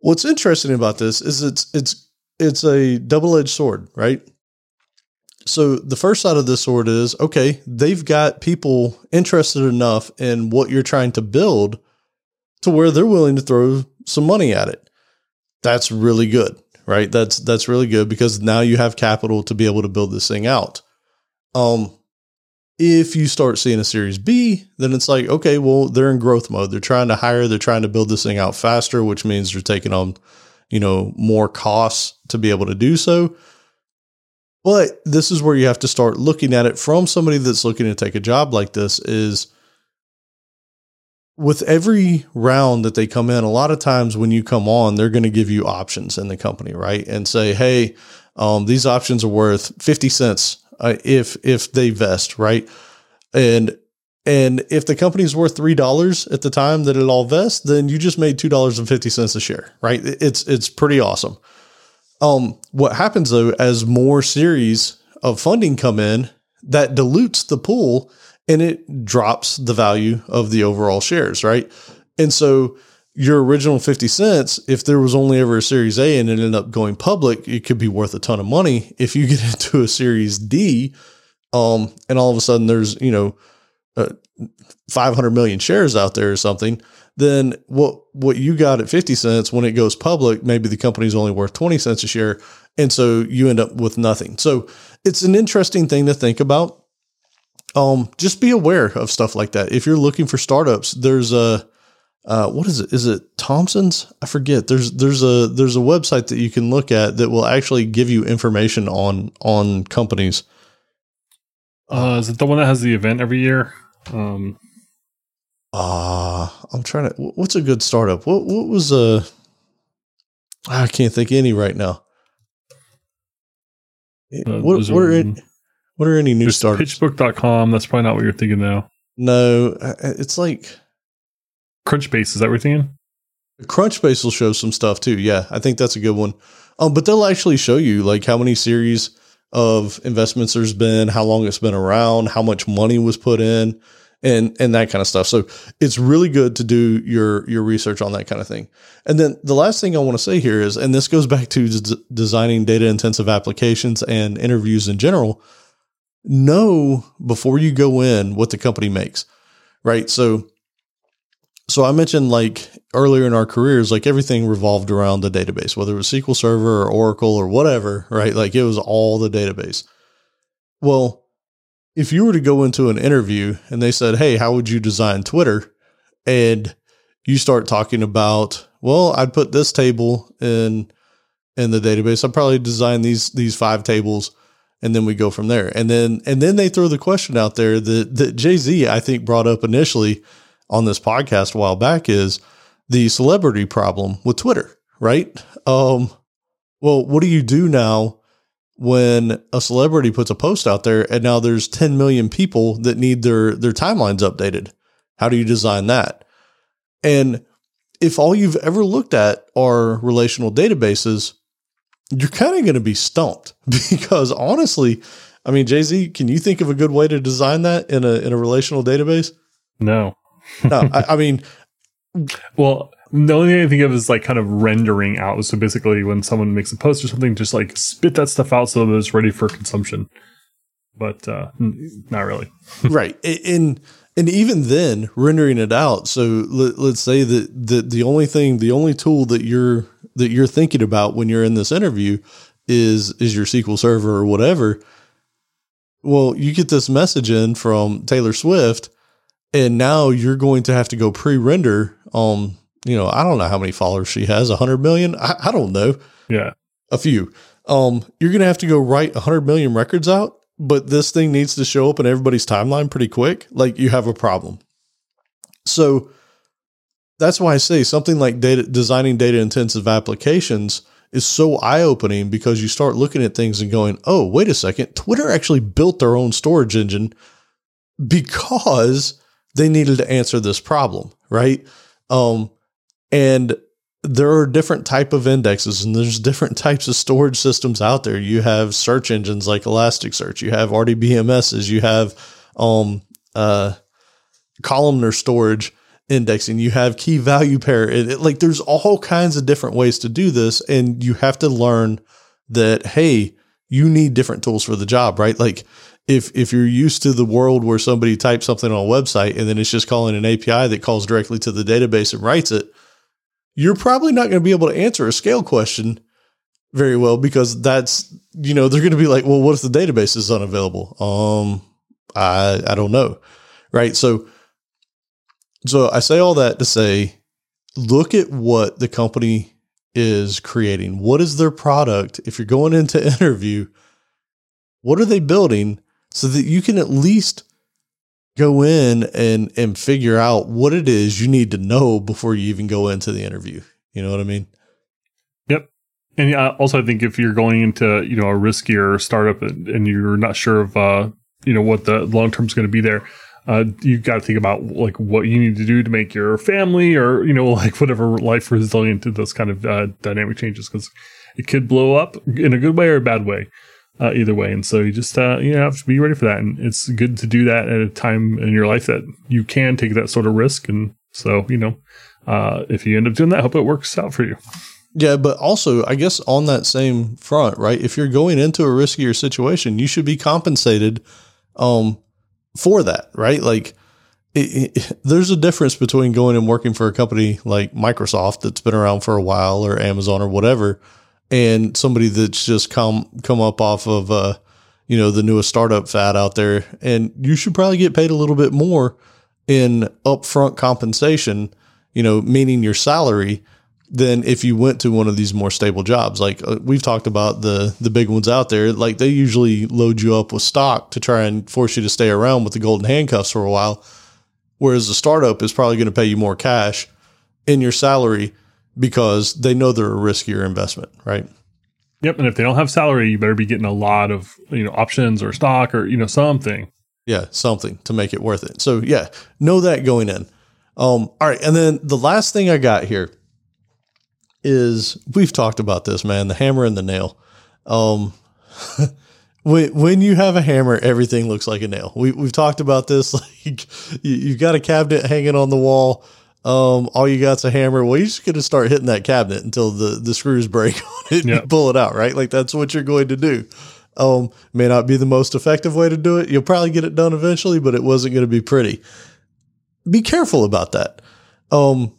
What's interesting about this is it's it's it's a double-edged sword, right? so the first side of this sword is okay, they've got people interested enough in what you're trying to build to where they're willing to throw some money at it. That's really good, right? That's that's really good because now you have capital to be able to build this thing out. Um if you start seeing a series B, then it's like, okay, well, they're in growth mode. They're trying to hire, they're trying to build this thing out faster, which means they're taking on, you know, more costs to be able to do so. But this is where you have to start looking at it from somebody that's looking to take a job like this is with every round that they come in, a lot of times when you come on, they're going to give you options in the company, right? And say, hey, um, these options are worth 50 cents uh, if if they vest, right? And and if the company's worth three dollars at the time that it all vests, then you just made two dollars and fifty cents a share, right? It's it's pretty awesome. Um, what happens though, as more series of funding come in, that dilutes the pool and it drops the value of the overall shares, right? And so your original 50 cents, if there was only ever a series A and it ended up going public, it could be worth a ton of money. If you [laughs] get into a series D, um, and all of a sudden there's, you know, uh, 500 million shares out there or something, then what, what you got at 50 cents when it goes public, maybe the company's only worth 20 cents a share. And so you end up with nothing. So it's an interesting thing to think about. Um, just be aware of stuff like that. If you're looking for startups, there's a, uh, what is it? Is it Thompson's? I forget. There's there's a there's a website that you can look at that will actually give you information on on companies. Uh, is it the one that has the event every year? Um, uh, I'm trying to. What's a good startup? What what was a? Uh, I can't think any right now. Uh, what what are any, what are any new startups? Pitchbook.com. That's probably not what you're thinking though. No, it's like Crunchbase, is that what you're thinking? Crunchbase will show some stuff too. Yeah, I think that's a good one. Um, but they'll actually show you like how many series of investments there's been, how long it's been around, how much money was put in, and and that kind of stuff. So it's really good to do your your research on that kind of thing. And then the last thing I want to say here is, and this goes back to d- designing data intensive applications and interviews in general. Know before you go in what the company makes, right? So so I mentioned like earlier in our careers, like everything revolved around the database, whether it was SQL Server or Oracle or whatever, right? Like it was all the database. Well, if you were to go into an interview and they said, Hey, how would you design Twitter? And you start talking about, well, I'd put this table in in the database. I'd probably design these these five tables and then we go from there. And then and then they throw the question out there that that Jay Z I think brought up initially on this podcast a while back is the celebrity problem with Twitter, right? Um, well, what do you do now when a celebrity puts a post out there and now there's 10 million people that need their their timelines updated? How do you design that? And if all you've ever looked at are relational databases, you're kind of going to be stumped [laughs] because honestly, I mean, Jay Z, can you think of a good way to design that in a in a relational database? No [laughs] no, I, I, mean, well, the only thing I think of is like kind of rendering out. So basically, when someone makes a post or something, just like spit that stuff out so that it's ready for consumption. But uh, not really. right. And and even then, rendering it out. So let, us say that the the only thing, the only tool that you're that you're thinking about when you're in this interview is is your SQL Server or whatever. Well, you get this message in from Taylor Swift and now you're going to have to go pre-render um you know i don't know how many followers she has 100 million i, I don't know yeah a few um you're going to have to go write 100 million records out but this thing needs to show up in everybody's timeline pretty quick. Like you have a problem. So that's why i say something like data designing data intensive applications is so eye-opening because you start looking at things and going oh wait a second. Twitter actually built their own storage engine because they needed to answer this problem, right? Um, and there are different type of indexes and there's different [laughs] types of storage systems out there. You have search engines like Elasticsearch, you have RDBMSs, you have um, uh, columnar storage indexing, you have key value pair. It, it, like there's all kinds of different ways to do this, and you have to learn that hey, you need different tools for the job, right? Like if if you're used to the world where somebody types something on a website and then it's just calling an API that calls directly to the database and writes it, you're probably not going to be able to answer a scale question very well because that's you know they're going to be like, well, what if the database is unavailable? Um, I I don't know, right? So so I say all that to say, look at what the company is creating. What is their product? If you're going into [laughs] interview, what are they building so that you can at least go in and and figure out what it is you need to know before you even go into the interview. You know what I mean? Yep. And also I think if you're going into, you know, a riskier startup and, and you're not sure of uh, you know, what the long term is going to be there, uh, you've got to think about like what you need to do to make your family or you know [laughs] like whatever life resilient to those kind of uh, dynamic changes because it could blow up in a good way or a bad way uh, either way and so you just uh, you have to be ready for that and it's good to do that at a time in your life that you can take that sort of risk and so you know uh, if you end up doing that I hope it works out for you yeah, but also, I guess on that same front, right? If you're going into a riskier situation, you should be compensated um, for that, right? Like, it, it, [laughs] there's a difference between going and working for a company like Microsoft that's been around for a while or Amazon or whatever, and somebody that's just come come up off of uh, you know the newest startup fad out there, and you should probably get paid a little bit more in upfront compensation, you know, meaning your salary than if you went to one of these more stable jobs. Like uh, we've talked about the the big ones out there, like they usually load you up with stock to try and force you to stay around with the golden handcuffs for a while. Whereas the startup is probably going to pay you more cash in your salary because they know they're a riskier investment, right? Yep, and if they don't have salary, you better be getting a lot of you know options or stock or you know something. Yeah, something to make it worth it. So yeah, know that going in. Um, all right, and then the last thing I got here is we've talked about this, man, the hammer and the nail. Um, [laughs] when when you have a hammer, everything looks like a nail. We we've talked about this. [laughs] Like you, have got a cabinet hanging on the wall. Um, all you got's a hammer. Well, you're just going to start hitting that cabinet until the the screws break [laughs] on it yep. and pull it out, right? Like that's what you're going to do. Um, may not be the most effective way to do it. You'll probably get it done eventually, but it wasn't going to be pretty. Be careful about that. Um,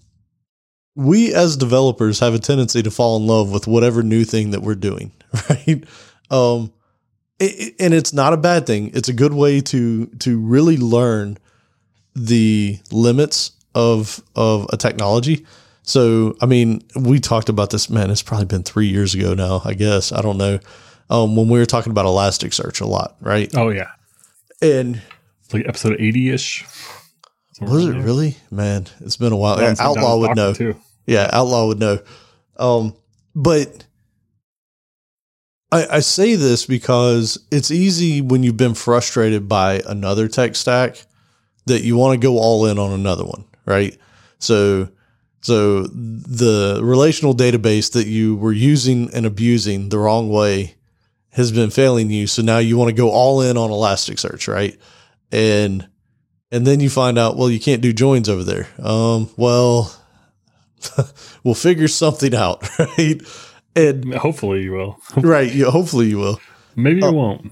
we as developers have a tendency to fall in love with whatever new thing that we're doing, [laughs] right? Um, it, and it's not a bad thing. It's a good way to to really learn the limits of of a technology. So, I mean, we talked about this. Man, it's probably been three years ago now. I guess I don't know. Um, when we were talking about Elasticsearch a lot, right? Oh yeah, and like episode eighty ish. Was it really? Man, it's been a while. Yeah, Outlaw would know. Too. Yeah, Outlaw would know. Um, but I, I say this because it's easy when you've been frustrated by another tech stack that you want to go all in on another one, right? So, so the relational database that you were using and abusing the wrong way has been failing you. So now you want to go all in on Elasticsearch, right? And and then you find out, well, you can't do joins over there. Um, well, [laughs] we'll figure something out, [laughs] right? And hopefully you will. [laughs] right. Yeah, hopefully you will. Maybe you uh, won't.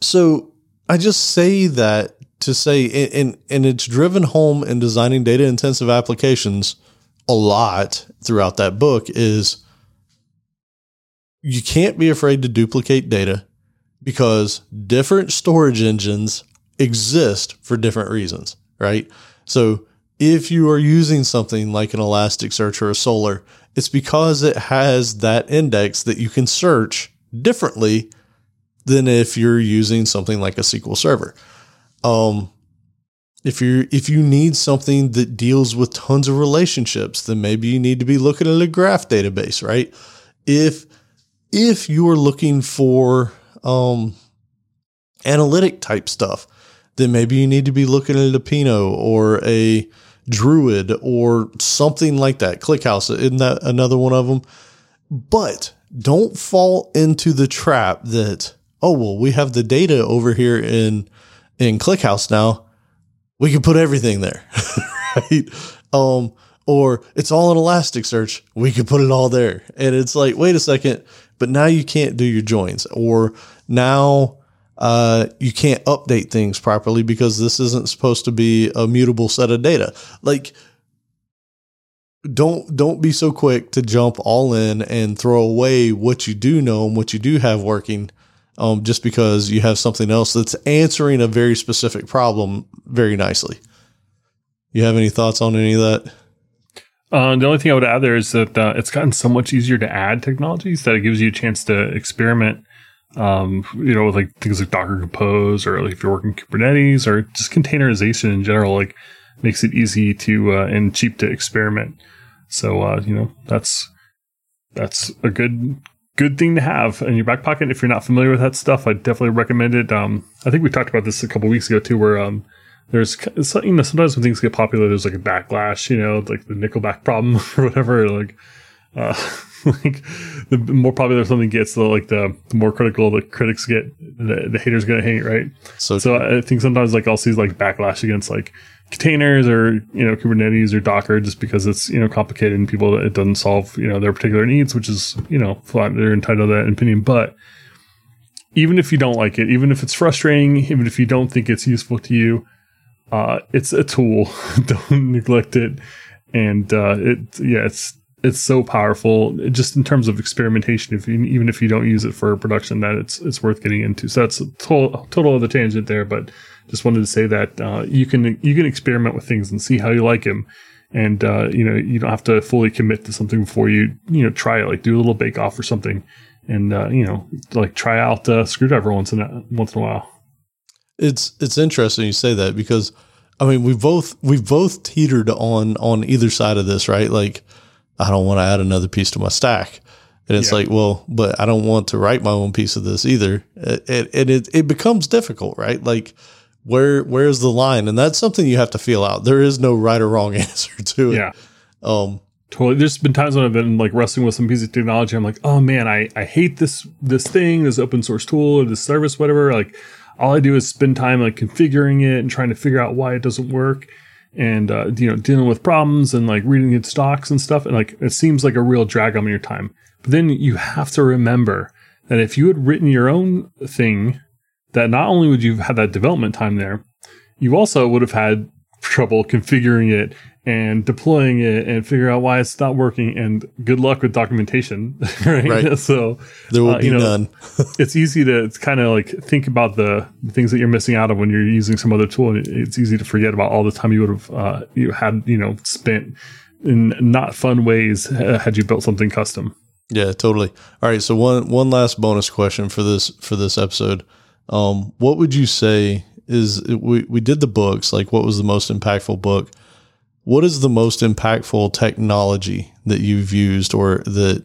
So I just say that to say, and, and it's driven home in designing data intensive applications a lot throughout that book is you can't be afraid to duplicate data because different storage engines exist for different reasons, right? So if you are using something like an Elasticsearch or a Solr, it's because it has that index that you can search differently than if you're using something like a SQL Server. Um, if you if you need something that deals with tons of relationships, then maybe you need to be looking at a graph database, right? If if you are looking for um, analytic type stuff, then maybe you need to be looking at a Pinot or a Druid or something like that. ClickHouse, isn't that another one of them? But don't fall into the trap that, oh, well, we have the data over here in, in ClickHouse now. We can put everything there, [laughs] right? Um, or it's all in Elasticsearch. We could put it all there. And it's like, wait a second, but now you can't do your joins or now uh, you can't update things properly because this isn't supposed to be a mutable set of data. Like, don't don't be so quick to jump all in and throw away what you do know and what you do have working um, just because you have something else that's answering a very specific problem very nicely. You have any thoughts on any of that? Uh, the only thing I would add there is that uh, it's gotten so much easier to add technologies that it gives you a chance to experiment. Um, you know, with like things like Docker Compose, or like if you're working Kubernetes, or just containerization in general, like makes it easy to uh, and cheap to experiment. So uh, you know that's that's a good good thing to have in your back pocket if you're not familiar with that stuff. I definitely recommend it. Um, I think we talked about this a couple weeks ago too, where um, there's you know sometimes when things get popular, there's like a backlash, you know, like the Nickelback problem [laughs] or whatever. Like, uh, [laughs] like the more popular something gets, the like the, the more critical the critics get, the, the haters gonna hate, right? So, so I think sometimes like I'll see like backlash against like containers or you know Kubernetes or Docker just because it's you know complicated and people it doesn't solve you know their particular needs, which is you know they're entitled to that opinion. But even if you don't like it, even if it's frustrating, even if you don't think it's useful to you, uh, it's a tool. [laughs] don't neglect it. And uh, it yeah, it's it's so powerful just in terms of experimentation. If you, even if you don't use it for production, that it's it's worth getting into. So that's a total total other tangent there, but just wanted to say that uh, you can you can experiment with things and see how you like them, and uh, you know you don't have to fully commit to something before you you know try it. Like do a little bake off or something, and uh, you know like try out uh, screwdriver once in a, once in a while. It's it's interesting you say that because I mean we both we've both teetered on on either side of this, right? Like I don't want to add another piece to my stack. And it's yeah. like, well, but I don't want to write my own piece of this either. And it, it, it becomes difficult, right? Like, where where's the line? And that's something you have to feel out. There is no right or wrong [laughs] answer to it. Yeah. Um, totally. There's been times when I've been like wrestling with some piece of technology. I'm like, oh man, I, I hate this this thing, this open source tool or this service, whatever. Like, all I do is spend time like configuring it and trying to figure out why it doesn't work, and uh, you know dealing with problems and like reading its docs and stuff. And like, it seems like a real drag on your time. But then you have to remember that if you had written your own thing that not only would you have had that development time there, you also would have had trouble configuring it and deploying it and figure out why it's not working. And good luck with documentation, [laughs] right? right. [laughs] So there will uh, be you know, none. [laughs] it's easy to kind of like think about the, things that you're missing out of when you're using some other tool, and it's easy to forget about all the time you would have uh, you had you know spent in not fun ways uh, had you built something custom. Yeah, totally. All right, so one one last bonus question for this for this episode. Um, what would you say is we, we did the books, like what was the most impactful book? What is the most impactful technology that you've used or that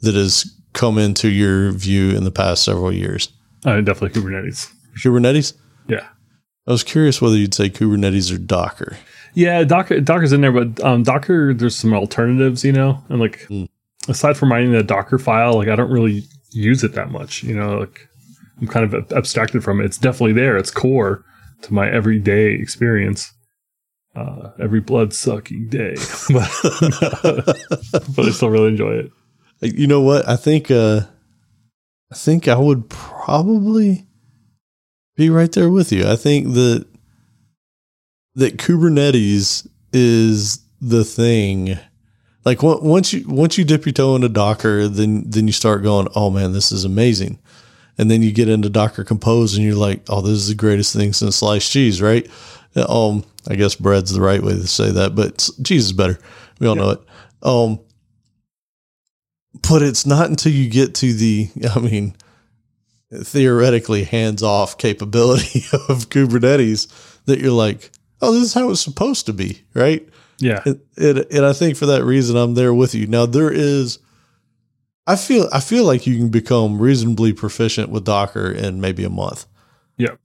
that has come into your view in the past several years? Uh, definitely Kubernetes. Kubernetes? Yeah. I was curious whether you'd say Kubernetes or Docker. Yeah, Docker Docker's in there, but um, Docker there's some alternatives, you know, and like mm. aside from writing the Docker file, like I don't really use it that much, you know, like I'm kind of abstracted from it. It's definitely there. It's core to my everyday experience. Uh, every blood sucking day, [laughs] but, [laughs] but I still really enjoy it. You know what? I think uh, I think I would probably be right there with you. I think that that Kubernetes is the thing. Like once you once you dip your toe into Docker, then then you start going, oh man, this is amazing and then you get into Docker Compose and you're like, oh, this is the greatest thing since sliced cheese, right? Um, I guess bread's the right way to say that, but cheese is better. We all yeah. know it. Um, but it's not until you get to the, [laughs] I mean, theoretically hands off capability [laughs] of Kubernetes that you're like, oh, this is how it's supposed to be, right? Yeah. It, it, and I think for that reason, I'm there with you. Now, there is I feel I feel like you can become reasonably proficient with Docker in maybe a month. Yep.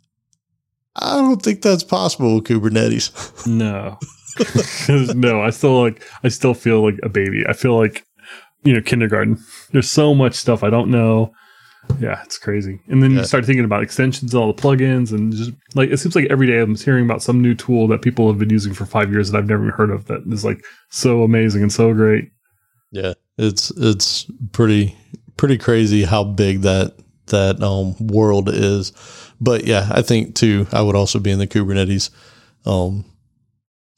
I don't think that's possible with Kubernetes. [laughs] No. [laughs] no, I still like I still feel like a baby. I feel like you know kindergarten. There's so much stuff I don't know. Yeah, it's crazy. And then Yeah. you start thinking about extensions, all the plugins, and just like it seems like every day I'm hearing about some new tool that people have been using for five years that I've never heard of that is like so amazing and so great. Yeah, it's it's pretty pretty crazy how big that that um world is. But yeah, I think too I would also be in the Kubernetes um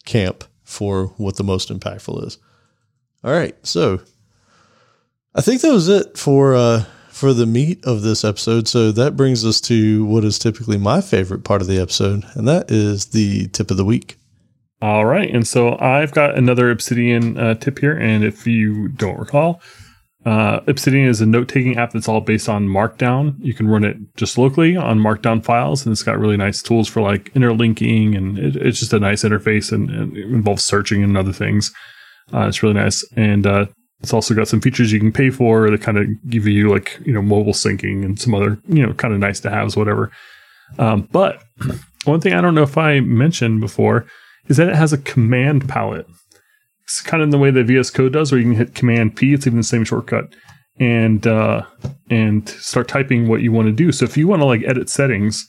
camp for what the most impactful is. All right, so I think that was it for uh for the meat of this episode. So that brings us to what is typically my favorite part of the episode, and that is the tip of the week. All right. And so I've got another Obsidian uh, tip here. And if you don't recall, uh, Obsidian is a note taking app that's all based on Markdown. You can run it just locally on Markdown files, and it's got really nice tools for like interlinking, and it, it's just a nice interface and, and it involves searching and other things. Uh, it's really nice. And uh, it's also got some features you can pay for that kind of give you like, you know, mobile syncing and some other, you know, kind of nice to haves, whatever. Um, but [clears throat] one thing I don't know if I mentioned before is that it has a command palette. It's kind of in the way that VS Code does, where you can hit Command P. It's even the same shortcut, and uh, and start typing what you want to do. So if you want to like edit settings,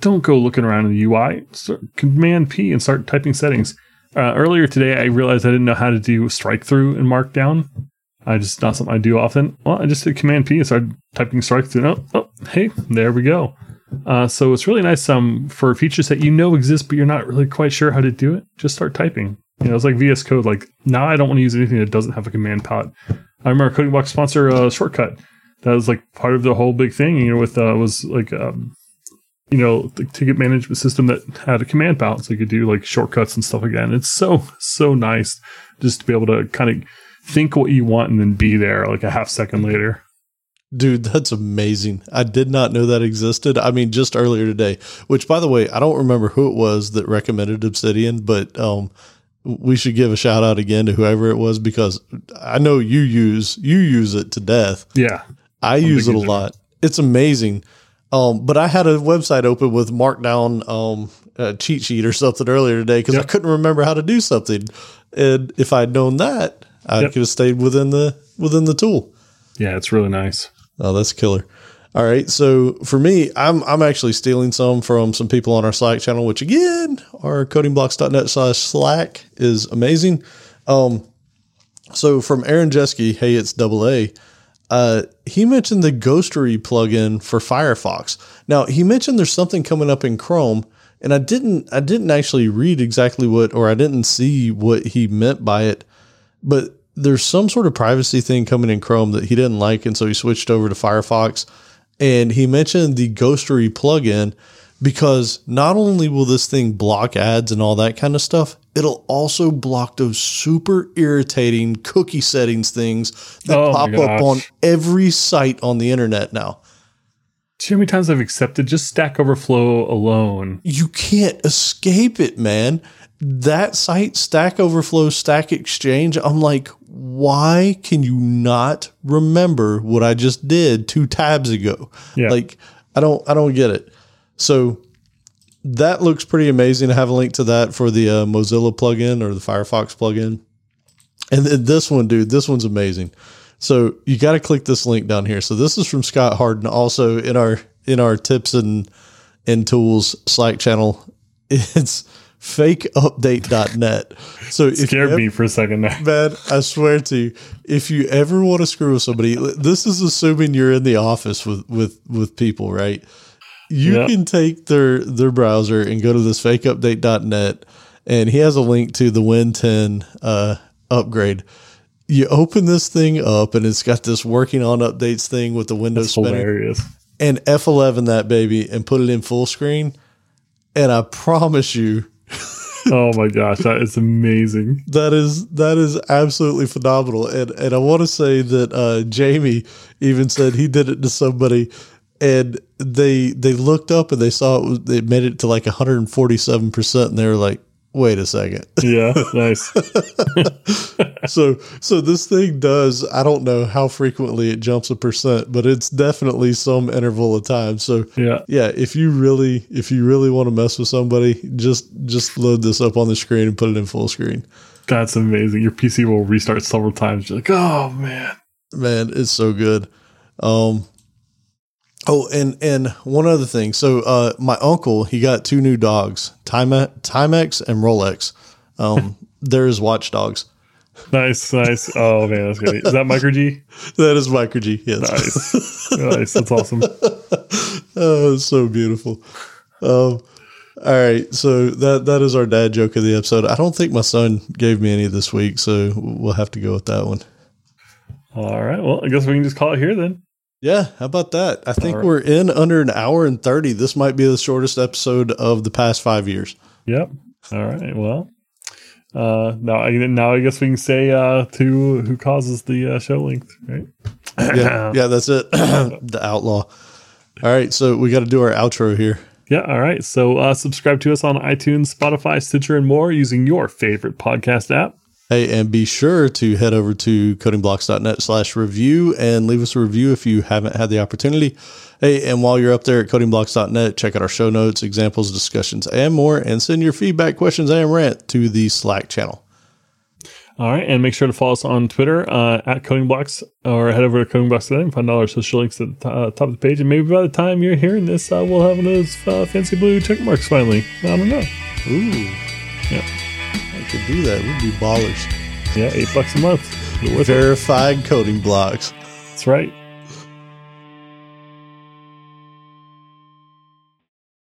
don't go looking around in the UI. Start Command P and start typing settings. Uh, earlier today, I realized I didn't know how to do strike through in Markdown. I just not something I do often. Well, I just did Command P and started typing strike through. Oh, oh, hey, there we go. Uh, so it's really nice um, for features that you know exist, but you're not really quite sure how to do it. Just start typing. You know, it's like VS Code. Like now, I don't want to use anything that doesn't have a command palette. I remember Coding Block sponsor uh, shortcut. That was like part of the whole big thing. You know, with uh, was like um, you know the ticket management system that had a command palette, so you could do like shortcuts and stuff like that. And it's so so nice just to be able to kind of think what you want and then be there like a half second later. Dude, that's amazing. I did not know that existed. I mean, just earlier today, which by the way, I don't remember who it was that recommended Obsidian, but um we should give a shout out again to whoever it was because I know you use you use it to death. Yeah, I use it a user. lot. It's amazing. Um, but I had a website open with Markdown um, uh, cheat sheet or something earlier today because I couldn't remember how to do something. And if I'd known that, I Yep. could have stayed within the within the tool. yeah, it's really nice. Oh, that's killer. All right. So for me, I'm I'm actually stealing some from some people on our Slack channel, which again, our codingblocks.net slash Slack is amazing. Um, so from Aaron Jeske, hey, it's double A. Uh, he mentioned the Ghostery plugin for Firefox. Now he mentioned there's something coming up in Chrome, and I didn't I didn't actually read exactly what or I didn't see what he meant by it, but there's some sort of privacy thing coming in Chrome that he didn't like, and so he switched over to Firefox. And he mentioned the Ghostery plugin because not only will this thing block ads and all that kind of stuff, it'll also block those super irritating cookie settings things that Oh pop up on every site on the internet now. Know how many times I've accepted just Stack Overflow alone? You can't escape it, man. That site, Stack Overflow, Stack Exchange, I'm like, why can you not remember what I just did two tabs ago? Yeah. Like, I don't, I don't get it. So that looks pretty amazing. I have a link to that for the uh, Mozilla plugin or the Firefox plugin. And then this one, dude, this one's amazing. So you got to click this link down here. So this is from Scott Harden, also in our in our tips and and tools Slack channel. [laughs] It's fakeupdate.net. So you Scared ever- me for a second there. man, I swear to you, if you ever want to screw with somebody, this is assuming you're in the office with with with people, right? You Yeah. can take their their browser and go to this fakeupdate.net and he has a link to the Win 10 uh, upgrade. You open this thing up and it's got this working on updates thing with the Windows It's spinning hilarious. and F11 that baby and put it in full screen. And I promise you, [laughs] Oh my gosh, that is amazing. that is that is absolutely phenomenal. And and I want to say that uh, Jamie even said he did it to somebody, and they they looked up and they saw it was it made it to like 147 percent, and they were like, "Wait a second. [laughs] Yeah, nice. [laughs] so so this thing does I don't know how frequently it jumps a percent, but it's definitely some interval of time. So Yeah. yeah, if you really if you really want to mess with somebody, just just load this up on the screen and put it in full screen. That's amazing. Your PC will restart several times. You're like, oh man. Man, it's so good. Um Oh, and and one other thing. So, uh, my uncle he got two new dogs, Time Timex and Rolex. Um, [laughs] they're his watchdogs. Nice, nice. Oh man, that's great. Is that Micro G? [laughs] That is Micro G. Yes. Nice, [laughs] nice. That's awesome. Oh, so beautiful. Um, all right, so that that is our dad joke of the episode. I don't think my son gave me any this week, so we'll have to go with that one. All right. Well, I guess we can just call it here then. Yeah, how about that? I think right. we're in under an hour and 30. This might be the shortest episode of the past five years. Yep. All right. Well, uh, now I now I guess we can say uh, to who causes the uh, show length, right? Yeah, [clears throat] yeah, that's it. [clears throat] the outlaw. All right, so we got to do our outro here. Yeah. All right. So uh, subscribe to us on iTunes, Spotify, Stitcher, and more using your favorite podcast app. Hey, and be sure to head over to codingblocks.net slash review and leave us a review if you haven't had the opportunity. Hey, and while you're up there at codingblocks.net, check out our show notes, examples, discussions, and more, and send your feedback, questions, and rant to the Slack channel. All right, and make sure to follow us on Twitter uh, at CodingBlocks or head over to CodingBlocks.net and find all our social links at the uh, top of the page. And maybe by the time you're hearing this, uh, we'll have one of those uh, fancy blue check marks finally. I don't know. Ooh, Yeah, Could do that. We'd be ballers. yeah, eight bucks a month. It. Verified coding blocks. That's right.